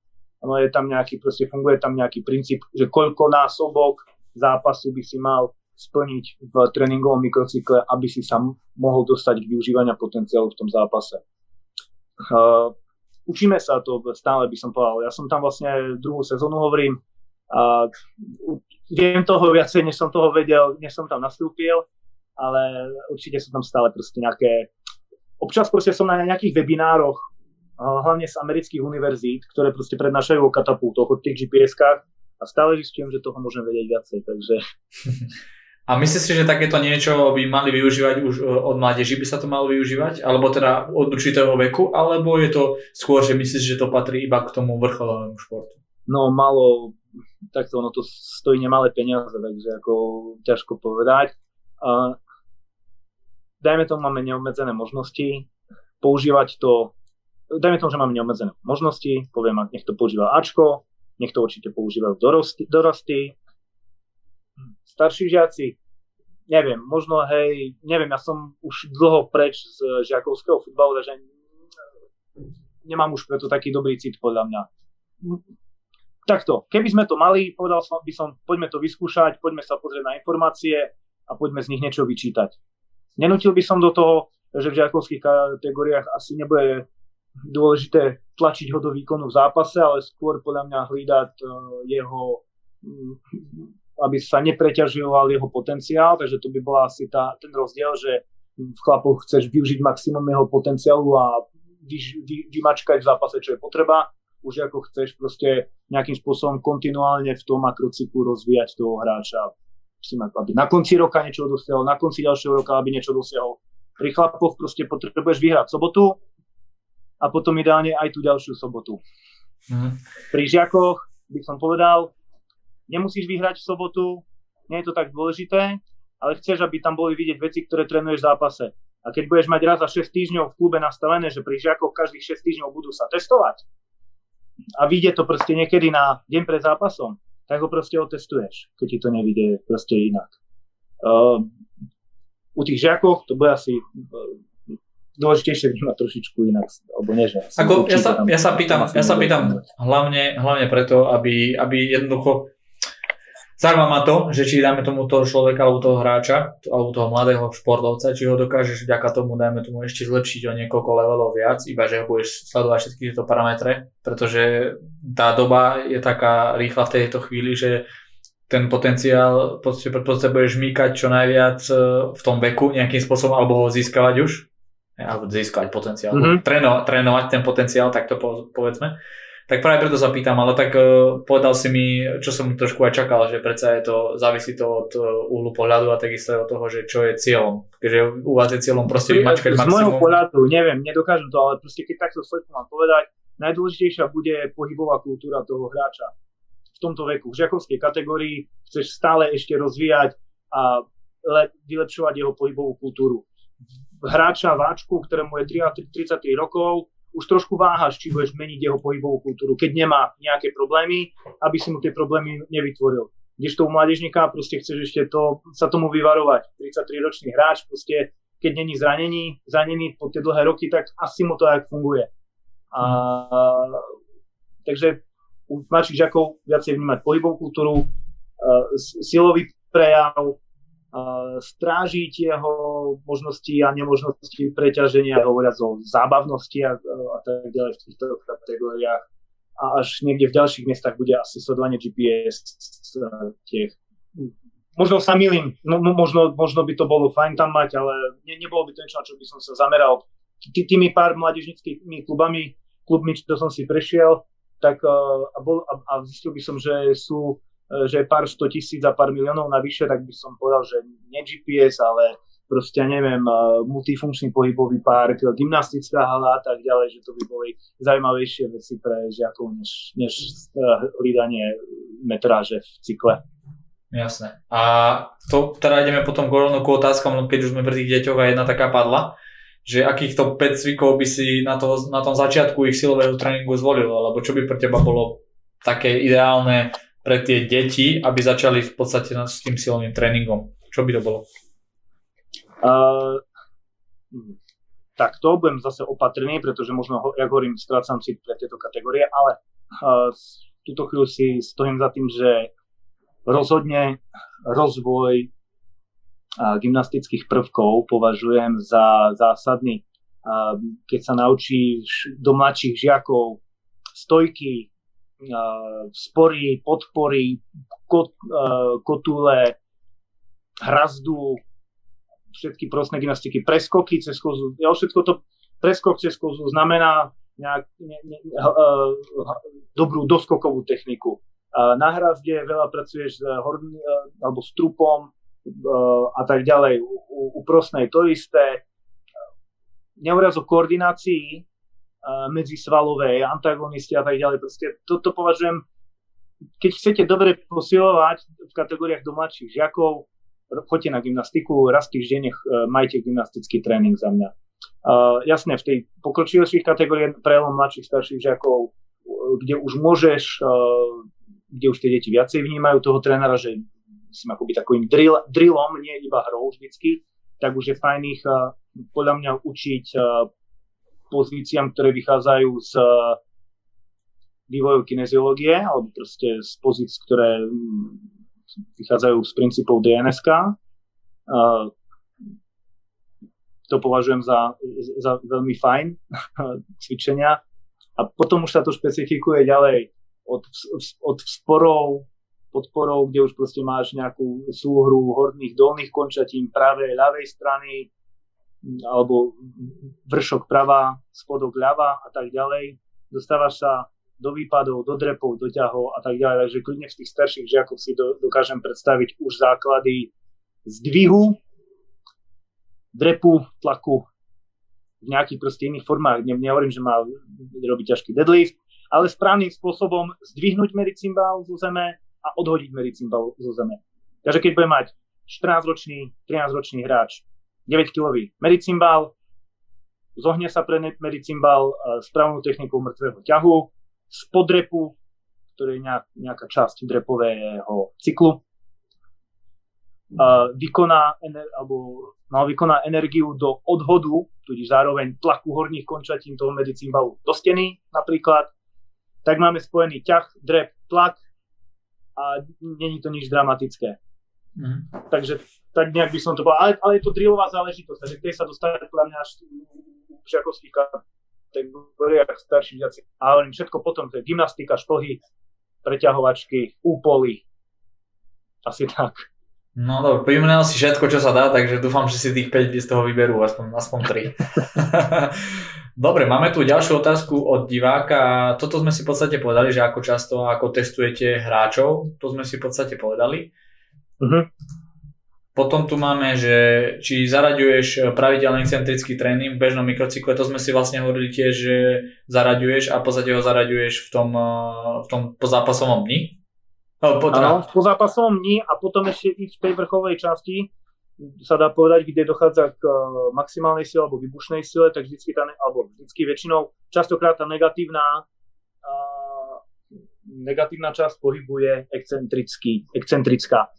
No je tam nejaký, proste funguje tam nejaký princíp, že koľko násobok zápasu by si mal splniť v tréningovom mikrocykle, aby si sa mohol dostať k využívania potenciálu v tom zápase. Uh, učíme sa to stále, by som povedal. Ja som tam vlastne druhú sezónu hovorím, a viem toho viacej, než som toho vedel, než som tam nastúpil, ale určite sú tam stále proste nejaké... Občas proste som na nejakých webinároch hlavne z amerických univerzít, ktoré proste prednášajú o katapultoch, o tých GPS-kách a stále zistujem, že toho môžem vedieť viacej, takže... A myslíš si, že takéto niečo by mali využívať už e, od mládeži, by sa to malo využívať? Alebo teda od určitého veku? Alebo je to skôr, že myslíš, že to patrí iba k tomu vrcholovému športu? No malo, takto ono to stojí nemalé peniaze, takže ako ťažko povedať. A dajme tomu, máme neobmedzené možnosti, používať to, dajme tomu, že máme neobmedzené možnosti, poviem, nech to používa Ačko, to určite používajú dorosty, dorosty starší žiaci, neviem, možno hej, neviem, ja som už dlho preč z žiakovského futbalu, takže nemám už preto taký dobrý cit podľa mňa. Takto, keby sme to mali, povedal som, by som, poďme to vyskúšať, poďme sa pozrieť na informácie a poďme z nich niečo vyčítať. Nenutil by som do toho, že v žiakovských kategóriách asi nebude dôležité tlačiť ho do výkonu v zápase, ale skôr podľa mňa hlídať uh, jeho aby sa nepreťažoval jeho potenciál, takže to by bola asi tá, ten rozdiel, že v chlapoch chceš využiť maximum jeho potenciálu a vy, vy, vymačkať v zápase, čo je potreba, už ako chceš proste nejakým spôsobom kontinuálne v tom makrocyklu rozvíjať toho hráča, aby na konci roka niečo dosiahol, na konci ďalšieho roka, aby niečo dosiahol. Pri chlapoch proste potrebuješ vyhrať sobotu a potom ideálne aj tú ďalšiu sobotu. Mm. Pri žiakoch by som povedal, nemusíš vyhrať v sobotu, nie je to tak dôležité, ale chceš, aby tam boli vidieť veci, ktoré trénuješ v zápase. A keď budeš mať raz za 6 týždňov v klube nastavené, že pri žiakoch každých 6 týždňov budú sa testovať a vyjde to proste niekedy na deň pred zápasom, tak ho proste otestuješ, keď ti to nevidie proste inak. Uh, u tých žiakov to bude asi dôležitejšie vnímať trošičku inak, alebo nie, že... Ako, ja, sa, ja sa pýtam, ja sa pýtam hlavne, hlavne preto, aby, aby jednoducho Zaujíma ma to, že či dáme tomu toho človeka alebo toho hráča, alebo toho mladého športovca, či ho dokážeš vďaka tomu, dajme tomu ešte zlepšiť o niekoľko levelov viac, iba že ho budeš sledovať všetky tieto parametre, pretože tá doba je taká rýchla v tejto chvíli, že ten potenciál potrebuješ mýkať čo najviac e, v tom veku nejakým spôsobom, alebo ho získavať už, alebo získať potenciál, mm-hmm. tréno, trénovať ten potenciál, tak to povedzme. Tak práve preto sa pýtam, ale tak uh, povedal si mi, čo som trošku aj čakal, že predsa je to, závisí to od uh, uhlu pohľadu a takisto aj od toho, že čo je cieľom. Keďže u vás je cieľom proste vymačkať maximum. Z môjho pohľadu, neviem, nedokážem to, ale proste keď takto sledku mám povedať, najdôležitejšia bude pohybová kultúra toho hráča v tomto veku. V žiakovskej kategórii chceš stále ešte rozvíjať a le- vylepšovať jeho pohybovú kultúru. Hráča váčku, ktorému je 33 rokov, už trošku váhaš, či budeš meniť jeho pohybovú kultúru, keď nemá nejaké problémy, aby si mu tie problémy nevytvoril. Kdežto u mládežníka proste chceš ešte to, sa tomu vyvarovať. 33-ročný hráč proste, keď není zranený, zranený po tie dlhé roky, tak asi mu to aj funguje. A, takže u mladších žiakov viacej vnímať pohybovú kultúru, silový prejav, strážiť jeho možnosti a nemožnosti preťaženia, hovoriac o zábavnosti a, a tak ďalej v týchto kategóriách. A až niekde v ďalších miestach bude asi sledovanie GPS tých možno sa milím, no, možno, možno by to bolo fajn tam mať, ale ne, nebolo by to niečo, na čo by som sa zameral. T- tými pár mládežnickými klubami, klubmi, čo som si prešiel, tak a, bol, a, a zistil by som, že sú E, že pár sto tisíc a pár miliónov navyše, tak by som povedal, že nie GPS, ale proste, neviem, e, multifunkčný pohybový park, gymnastická hala a tak ďalej, že to by boli zaujímavejšie veci pre žiakov, než, než hlídanie metráže v cykle. Jasné. A to teda ideme potom rovno ku otázkam, no keď už sme pri tých deťoch a jedna taká padla, že akýchto 5 cvikov by si na, to, na tom začiatku ich silového tréningu zvolil, alebo čo by pre teba bolo také ideálne pre tie deti, aby začali v podstate s tým silovým tréningom? Čo by to bolo? Uh, tak to budem zase opatrný, pretože možno, jak hovorím, strácam si pre tieto kategórie, ale uh, túto chvíľu si stojím za tým, že rozhodne rozvoj uh, gymnastických prvkov považujem za zásadný. Uh, keď sa naučíš do mladších žiakov stojky, spory, podpory, kot, kotule, hrazdu, všetky prostné gymnastiky, preskoky cez kozu. Ja všetko to preskok cez kozu znamená nejak, ne, ne, uh, dobrú doskokovú techniku. Na hrazde veľa pracuješ s, horn, uh, alebo s trupom a tak ďalej. U, u, u prosnej to isté. Nehovoria o koordinácii uh, medzi svalové, antagonisti a tak ďalej. Proste toto považujem, keď chcete dobre posilovať v kategóriách domáčich žiakov, choďte na gymnastiku, raz týždeň uh, majte gymnastický tréning za mňa Uh, jasne, v tej pokročilejších kategóriách prelom mladších, starších žiakov, kde už môžeš, uh, kde už tie deti viacej vnímajú toho trénera, že si akoby takovým drill, drillom, nie iba hrou vždycky, tak už je fajn ich uh, podľa mňa učiť pozíciám, ktoré vychádzajú z uh, vývoju kineziológie, alebo proste z pozícií, ktoré um, vychádzajú z princípov DNSK. Uh, to považujem za, za veľmi fajn cvičenia. A potom už sa to špecifikuje ďalej od, od sporov, podporov, kde už proste máš nejakú súhru horných, dolných končatín pravej, ľavej strany, alebo vršok pravá, spodok ľava a tak ďalej. Dostávaš sa do výpadov, do drepov, do ťahov a tak ďalej. Takže kľudne v tých starších žiakoch si do, dokážem predstaviť už základy zdvihu, drepu, tlaku v nejakých proste iných formách. Ne, nehovorím, že má robiť ťažký deadlift, ale správnym spôsobom zdvihnúť medicimbal zo zeme a odhodiť medicimbal zo zeme. Takže keď bude mať 14-ročný, 13-ročný hráč 9-kilový medicimbal, zohne sa pre medicimbal správnou technikou mŕtvého ťahu, spod drepu, ktorý je nejaká časť drepového cyklu, vykoná, alebo mal vykoná energiu do odhodu, tudíž zároveň tlaku horných končatín toho medicínbalu do steny napríklad, tak máme spojený ťah, drep, tlak a není to nič dramatické. Mm. Takže tak nejak by som to povedal, ale, ale je to drillová záležitosť, takže tej sa dostane podľa mňa až v žiakovských kategóriách starších žiaci. A hovorím, všetko potom, to je gymnastika, šplhy, preťahovačky, úpoly, asi tak. No dobre, vymenal si všetko, čo sa dá, takže dúfam, že si tých 5 z toho vyberú, aspoň, aspoň 3. dobre, máme tu ďalšiu otázku od diváka. Toto sme si v podstate povedali, že ako často ako testujete hráčov, to sme si v podstate povedali. Uh-huh. Potom tu máme, že či zaraďuješ pravidelný excentrický tréning v bežnom mikrocykle, to sme si vlastne hovorili tiež, že zaraďuješ a v podstate ho zaraďuješ v tom, v tom pozápasovom dni. No, po, ano, po zápasovom dni a potom ešte i v tej vrcholovej časti sa dá povedať, kde dochádza k uh, maximálnej sile alebo vybušnej sile, tak vždycky tá, alebo vždycky väčšinou, častokrát tá negatívna uh, negatívna časť pohybu je excentrický, excentrická.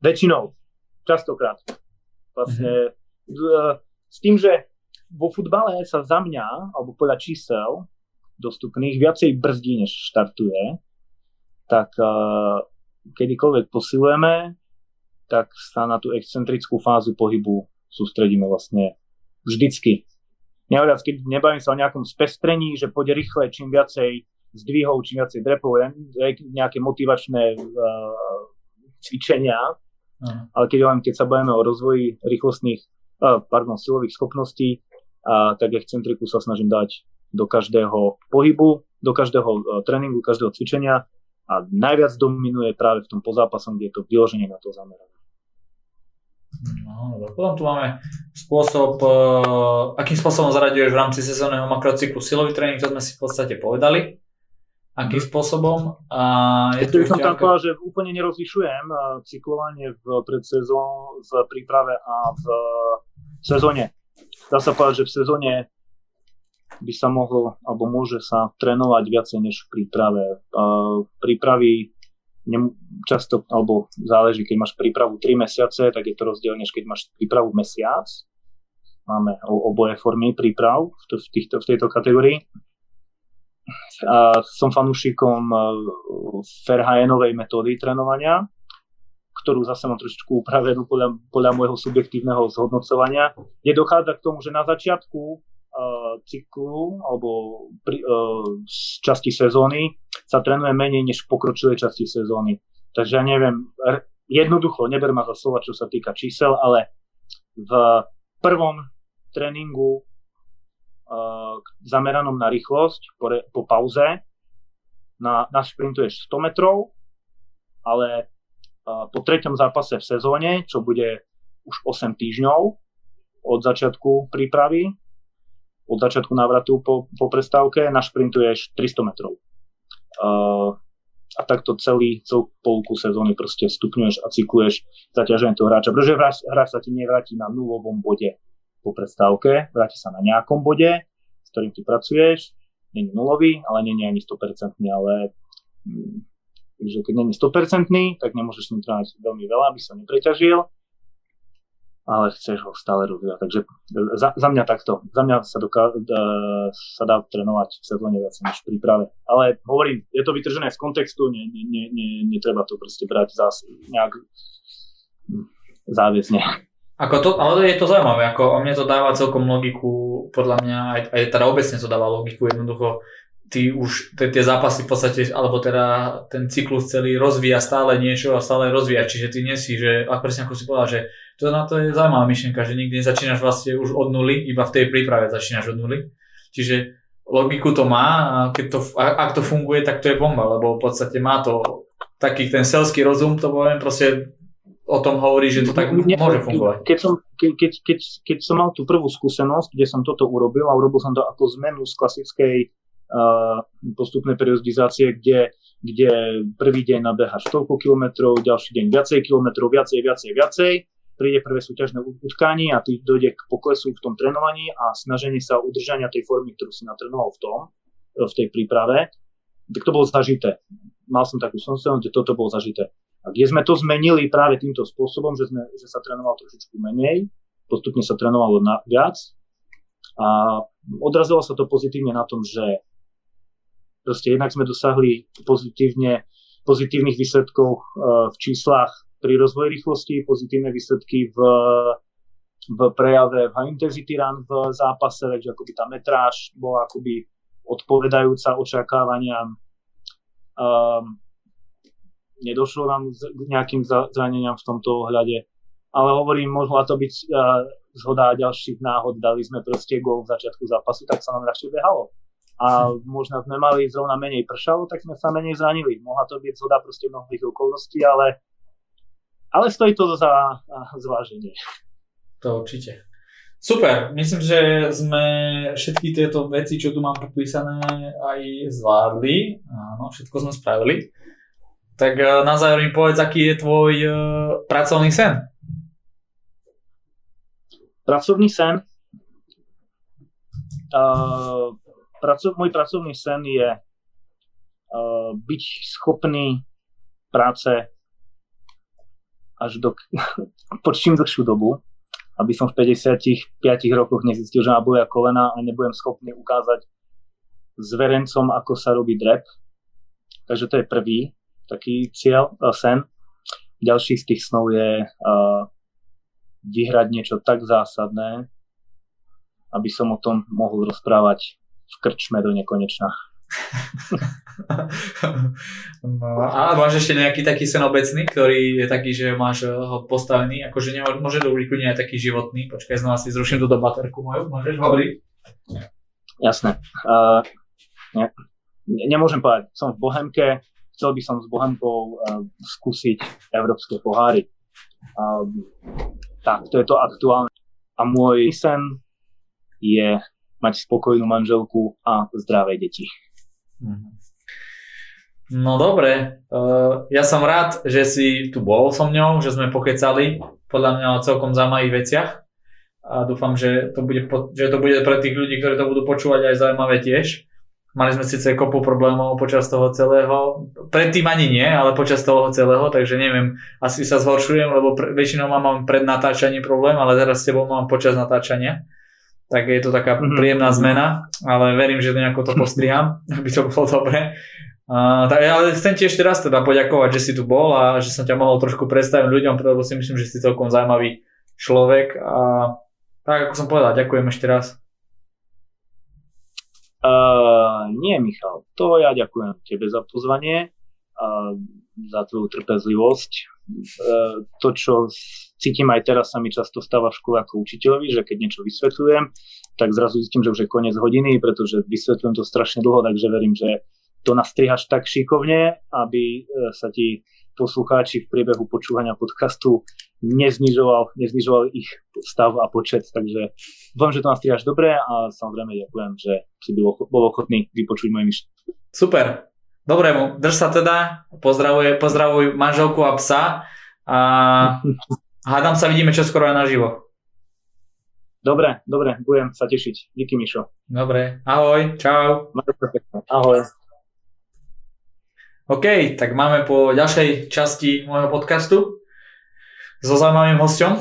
Väčšinou, častokrát. Vlastne mm-hmm. s tým, že vo futbale sa za mňa, alebo podľa čísel dostupných, viacej brzdí, než štartuje tak uh, kedykoľvek posilujeme, tak sa na tú excentrickú fázu pohybu sústredíme vlastne vždycky. Nehovoriac, keď nebavím sa o nejakom spestrení, že pôjde rýchle, čím viacej zdvihov, čím viacej drepov, nejaké motivačné uh, cvičenia, ale keď, keď sa bavíme o rozvoji rýchlostných, pardon, silových schopností, uh, tak excentriku sa snažím dať do každého pohybu, do každého uh, tréningu, každého cvičenia a najviac dominuje práve v tom pozápasom, kde je to vyloženie na to zamerané. No, potom tu máme spôsob, uh, akým spôsobom zaraďuješ v rámci sezónneho makrocyklu silový tréning, to sme si v podstate povedali. Akým mm. spôsobom? A je to som tam povedal, že úplne nerozlišujem uh, cyklovanie v predsezón, v príprave a v sezóne. Dá sa povedať, že v sezóne by sa mohlo, alebo môže sa trénovať viacej než v príprave. Uh, prípravy často, alebo záleží, keď máš prípravu 3 mesiace, tak je to rozdiel, než keď máš prípravu mesiac. Máme oboje formy príprav v, v, týchto, v tejto kategórii. Som fanúšikom Ferhajenovej metódy trénovania, ktorú zase mám trošičku upravenú podľa, podľa môjho subjektívneho zhodnocovania, kde dochádza k tomu, že na začiatku uh, cyklu alebo pri, uh, z časti sezóny sa trénuje menej než v pokročilej časti sezóny. Takže ja neviem, jednoducho, neber ma za slova, čo sa týka čísel, ale v prvom tréningu zameranom na rýchlosť po, re, po pauze. Na, našprintuješ 100 metrov, ale uh, po treťom zápase v sezóne, čo bude už 8 týždňov od začiatku prípravy, od začiatku návratu po, po prestávke, našprintuješ 300 metrov. Uh, a takto celý, celú polku sezóny proste stupňuješ a cykluješ zaťaženie toho hráča, pretože hráč, hráč sa ti nevráti na nulovom bode po prestávke, vráti sa na nejakom bode, s ktorým ty pracuješ, není nulový, ale není ani 100%, ale hm, takže keď není 100%, tak nemôžeš s ním veľmi veľa, aby sa nepreťažil ale chceš ho stále rozvíjať. Takže za, za mňa takto. Za mňa sa, doká, sa dá trénovať v sezóne viac než v príprave. Ale hovorím, je to vytržené z kontextu, nie, nie, nie, nie, netreba to proste brať zás nejak záväzne. Ako to, ale je to zaujímavé, ako mne to dáva celkom logiku, podľa mňa, aj, aj teda obecne to dáva logiku, jednoducho ty už tie, tie zápasy v podstate, alebo teda ten cyklus celý rozvíja stále niečo a stále rozvíja, čiže ty nie si, že, a presne ako si povedal, že to na to je zaujímavá myšlienka, že nikdy nezačínaš vlastne už od nuly, iba v tej príprave začínaš od nuly, čiže logiku to má a keď to, ak to funguje, tak to je bomba, lebo v podstate má to taký ten selský rozum, to poviem, proste o tom hovorí, že to tak ne, môže fungovať. Keď som, ke, keď, keď, keď som mal tú prvú skúsenosť, kde som toto urobil a urobil som to ako zmenu z klasickej postupnej periodizácie, kde, kde prvý deň nabeháš toľko kilometrov, ďalší deň viacej kilometrov, viacej, viacej, viacej, príde prvé súťažné utkanie a ty dojde k poklesu v tom trénovaní a snaženie sa udržania tej formy, ktorú si natrénoval v tom, v tej príprave, tak to bolo zažité. Mal som takú skúsenosť, že toto bolo zažité. A kde sme to zmenili práve týmto spôsobom, že, sme, že sa trénoval trošičku menej, postupne sa trénovalo na, viac a odrazilo sa to pozitívne na tom, že Proste jednak sme dosahli pozitívne, pozitívnych výsledkov e, v číslach pri rozvoji rýchlosti, pozitívne výsledky v, v prejave v high intensity run v zápase, takže akoby tá metráž bola akoby odpovedajúca očakávaniam. Um, nedošlo nám k nejakým zraneniam v tomto ohľade, ale hovorím, mohla to byť uh, zhoda ďalších náhod, dali sme proste gol v začiatku zápasu, tak sa nám ľahšie behalo a možno sme mali zrovna menej pršalo, tak sme sa menej zranili. Mohla to byť zhoda proste mnohých okolností, ale, ale stojí to za zváženie. To určite. Super, myslím, že sme všetky tieto veci, čo tu mám popísané, aj zvládli. Áno, všetko sme spravili. Tak e, na záver mi povedz, aký je tvoj uh, pracovný sen? Pracovný sen? Uh, praco- môj pracovný sen je uh, byť schopný práce až do po čím dlhšiu dobu, aby som v 55 rokoch nezistil, že má boja kolena a nebudem schopný ukázať zverencom, ako sa robí drep. Takže to je prvý taký cieľ, uh, sen. Ďalší z tých snov je uh, vyhrať niečo tak zásadné, aby som o tom mohol rozprávať v krčme do nekonečna. no, a máš ešte nejaký taký sen obecný, ktorý je taký, že máš ho postavený, akože ne, môže to byť aj taký životný. Počkaj, znova si zruším túto baterku moju, môžeš hovoriť? Jasné. Uh, ne, nemôžem povedať, som v Bohemke, chcel by som s Bohemkou uh, skúsiť európske poháry. Uh, tak, to je to aktuálne. A môj sen je mať spokojnú manželku a zdravé deti. Mhm. No dobre, uh, ja som rád, že si tu bol so mňou, že sme pokecali podľa mňa o celkom zaujímavých veciach a dúfam, že to, bude, že to bude pre tých ľudí, ktorí to budú počúvať aj zaujímavé tiež. Mali sme síce kopu problémov počas toho celého, predtým ani nie, ale počas toho celého, takže neviem, asi sa zhoršujem, lebo pre, väčšinou mám pred natáčaním problém, ale teraz s tebou mám počas natáčania tak je to taká mm-hmm. príjemná zmena, ale verím, že nejako to postriham, aby to bolo dobre. Uh, tak ja chcem ti ešte raz teda poďakovať, že si tu bol a že som ťa mohol trošku predstaviť ľuďom, lebo si myslím, že si celkom zaujímavý človek a tak ako som povedal, ďakujem ešte raz. Uh, nie, Michal, to ja ďakujem tebe za pozvanie a za tvoju trpezlivosť. Uh, to, čo cítim aj teraz sa mi často stáva v škole ako učiteľovi, že keď niečo vysvetľujem, tak zrazu zistím, že už je koniec hodiny, pretože vysvetľujem to strašne dlho, takže verím, že to nastrihaš tak šikovne, aby e, sa ti poslucháči v priebehu počúvania podcastu neznižoval, neznižoval ich stav a počet, takže dúfam, že to nastrihaš dobre a samozrejme ďakujem, že si bol, bol ochotný vypočuť moje myšlienky. Super, dobre drž sa teda, pozdravuj, pozdravuj manželku a psa a hádam sa vidíme čoskoro aj naživo. Dobre, dobre, budem sa tešiť. Díky, Mišo. Dobre, ahoj, čau. Ahoj. OK, tak máme po ďalšej časti môjho podcastu so zaujímavým hostom.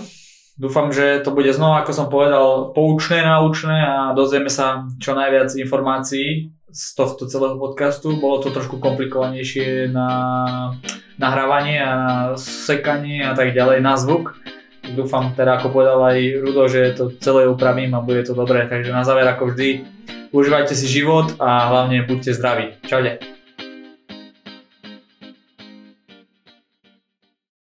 Dúfam, že to bude znova, ako som povedal, poučné, naučné a dozvieme sa čo najviac informácií z tohto celého podcastu. Bolo to trošku komplikovanejšie na nahrávanie a na sekanie a tak ďalej na zvuk. Dúfam teda, ako povedal aj Rudo, že to celé upravím a bude to dobré. Takže na záver, ako vždy, užívajte si život a hlavne buďte zdraví. Čaute.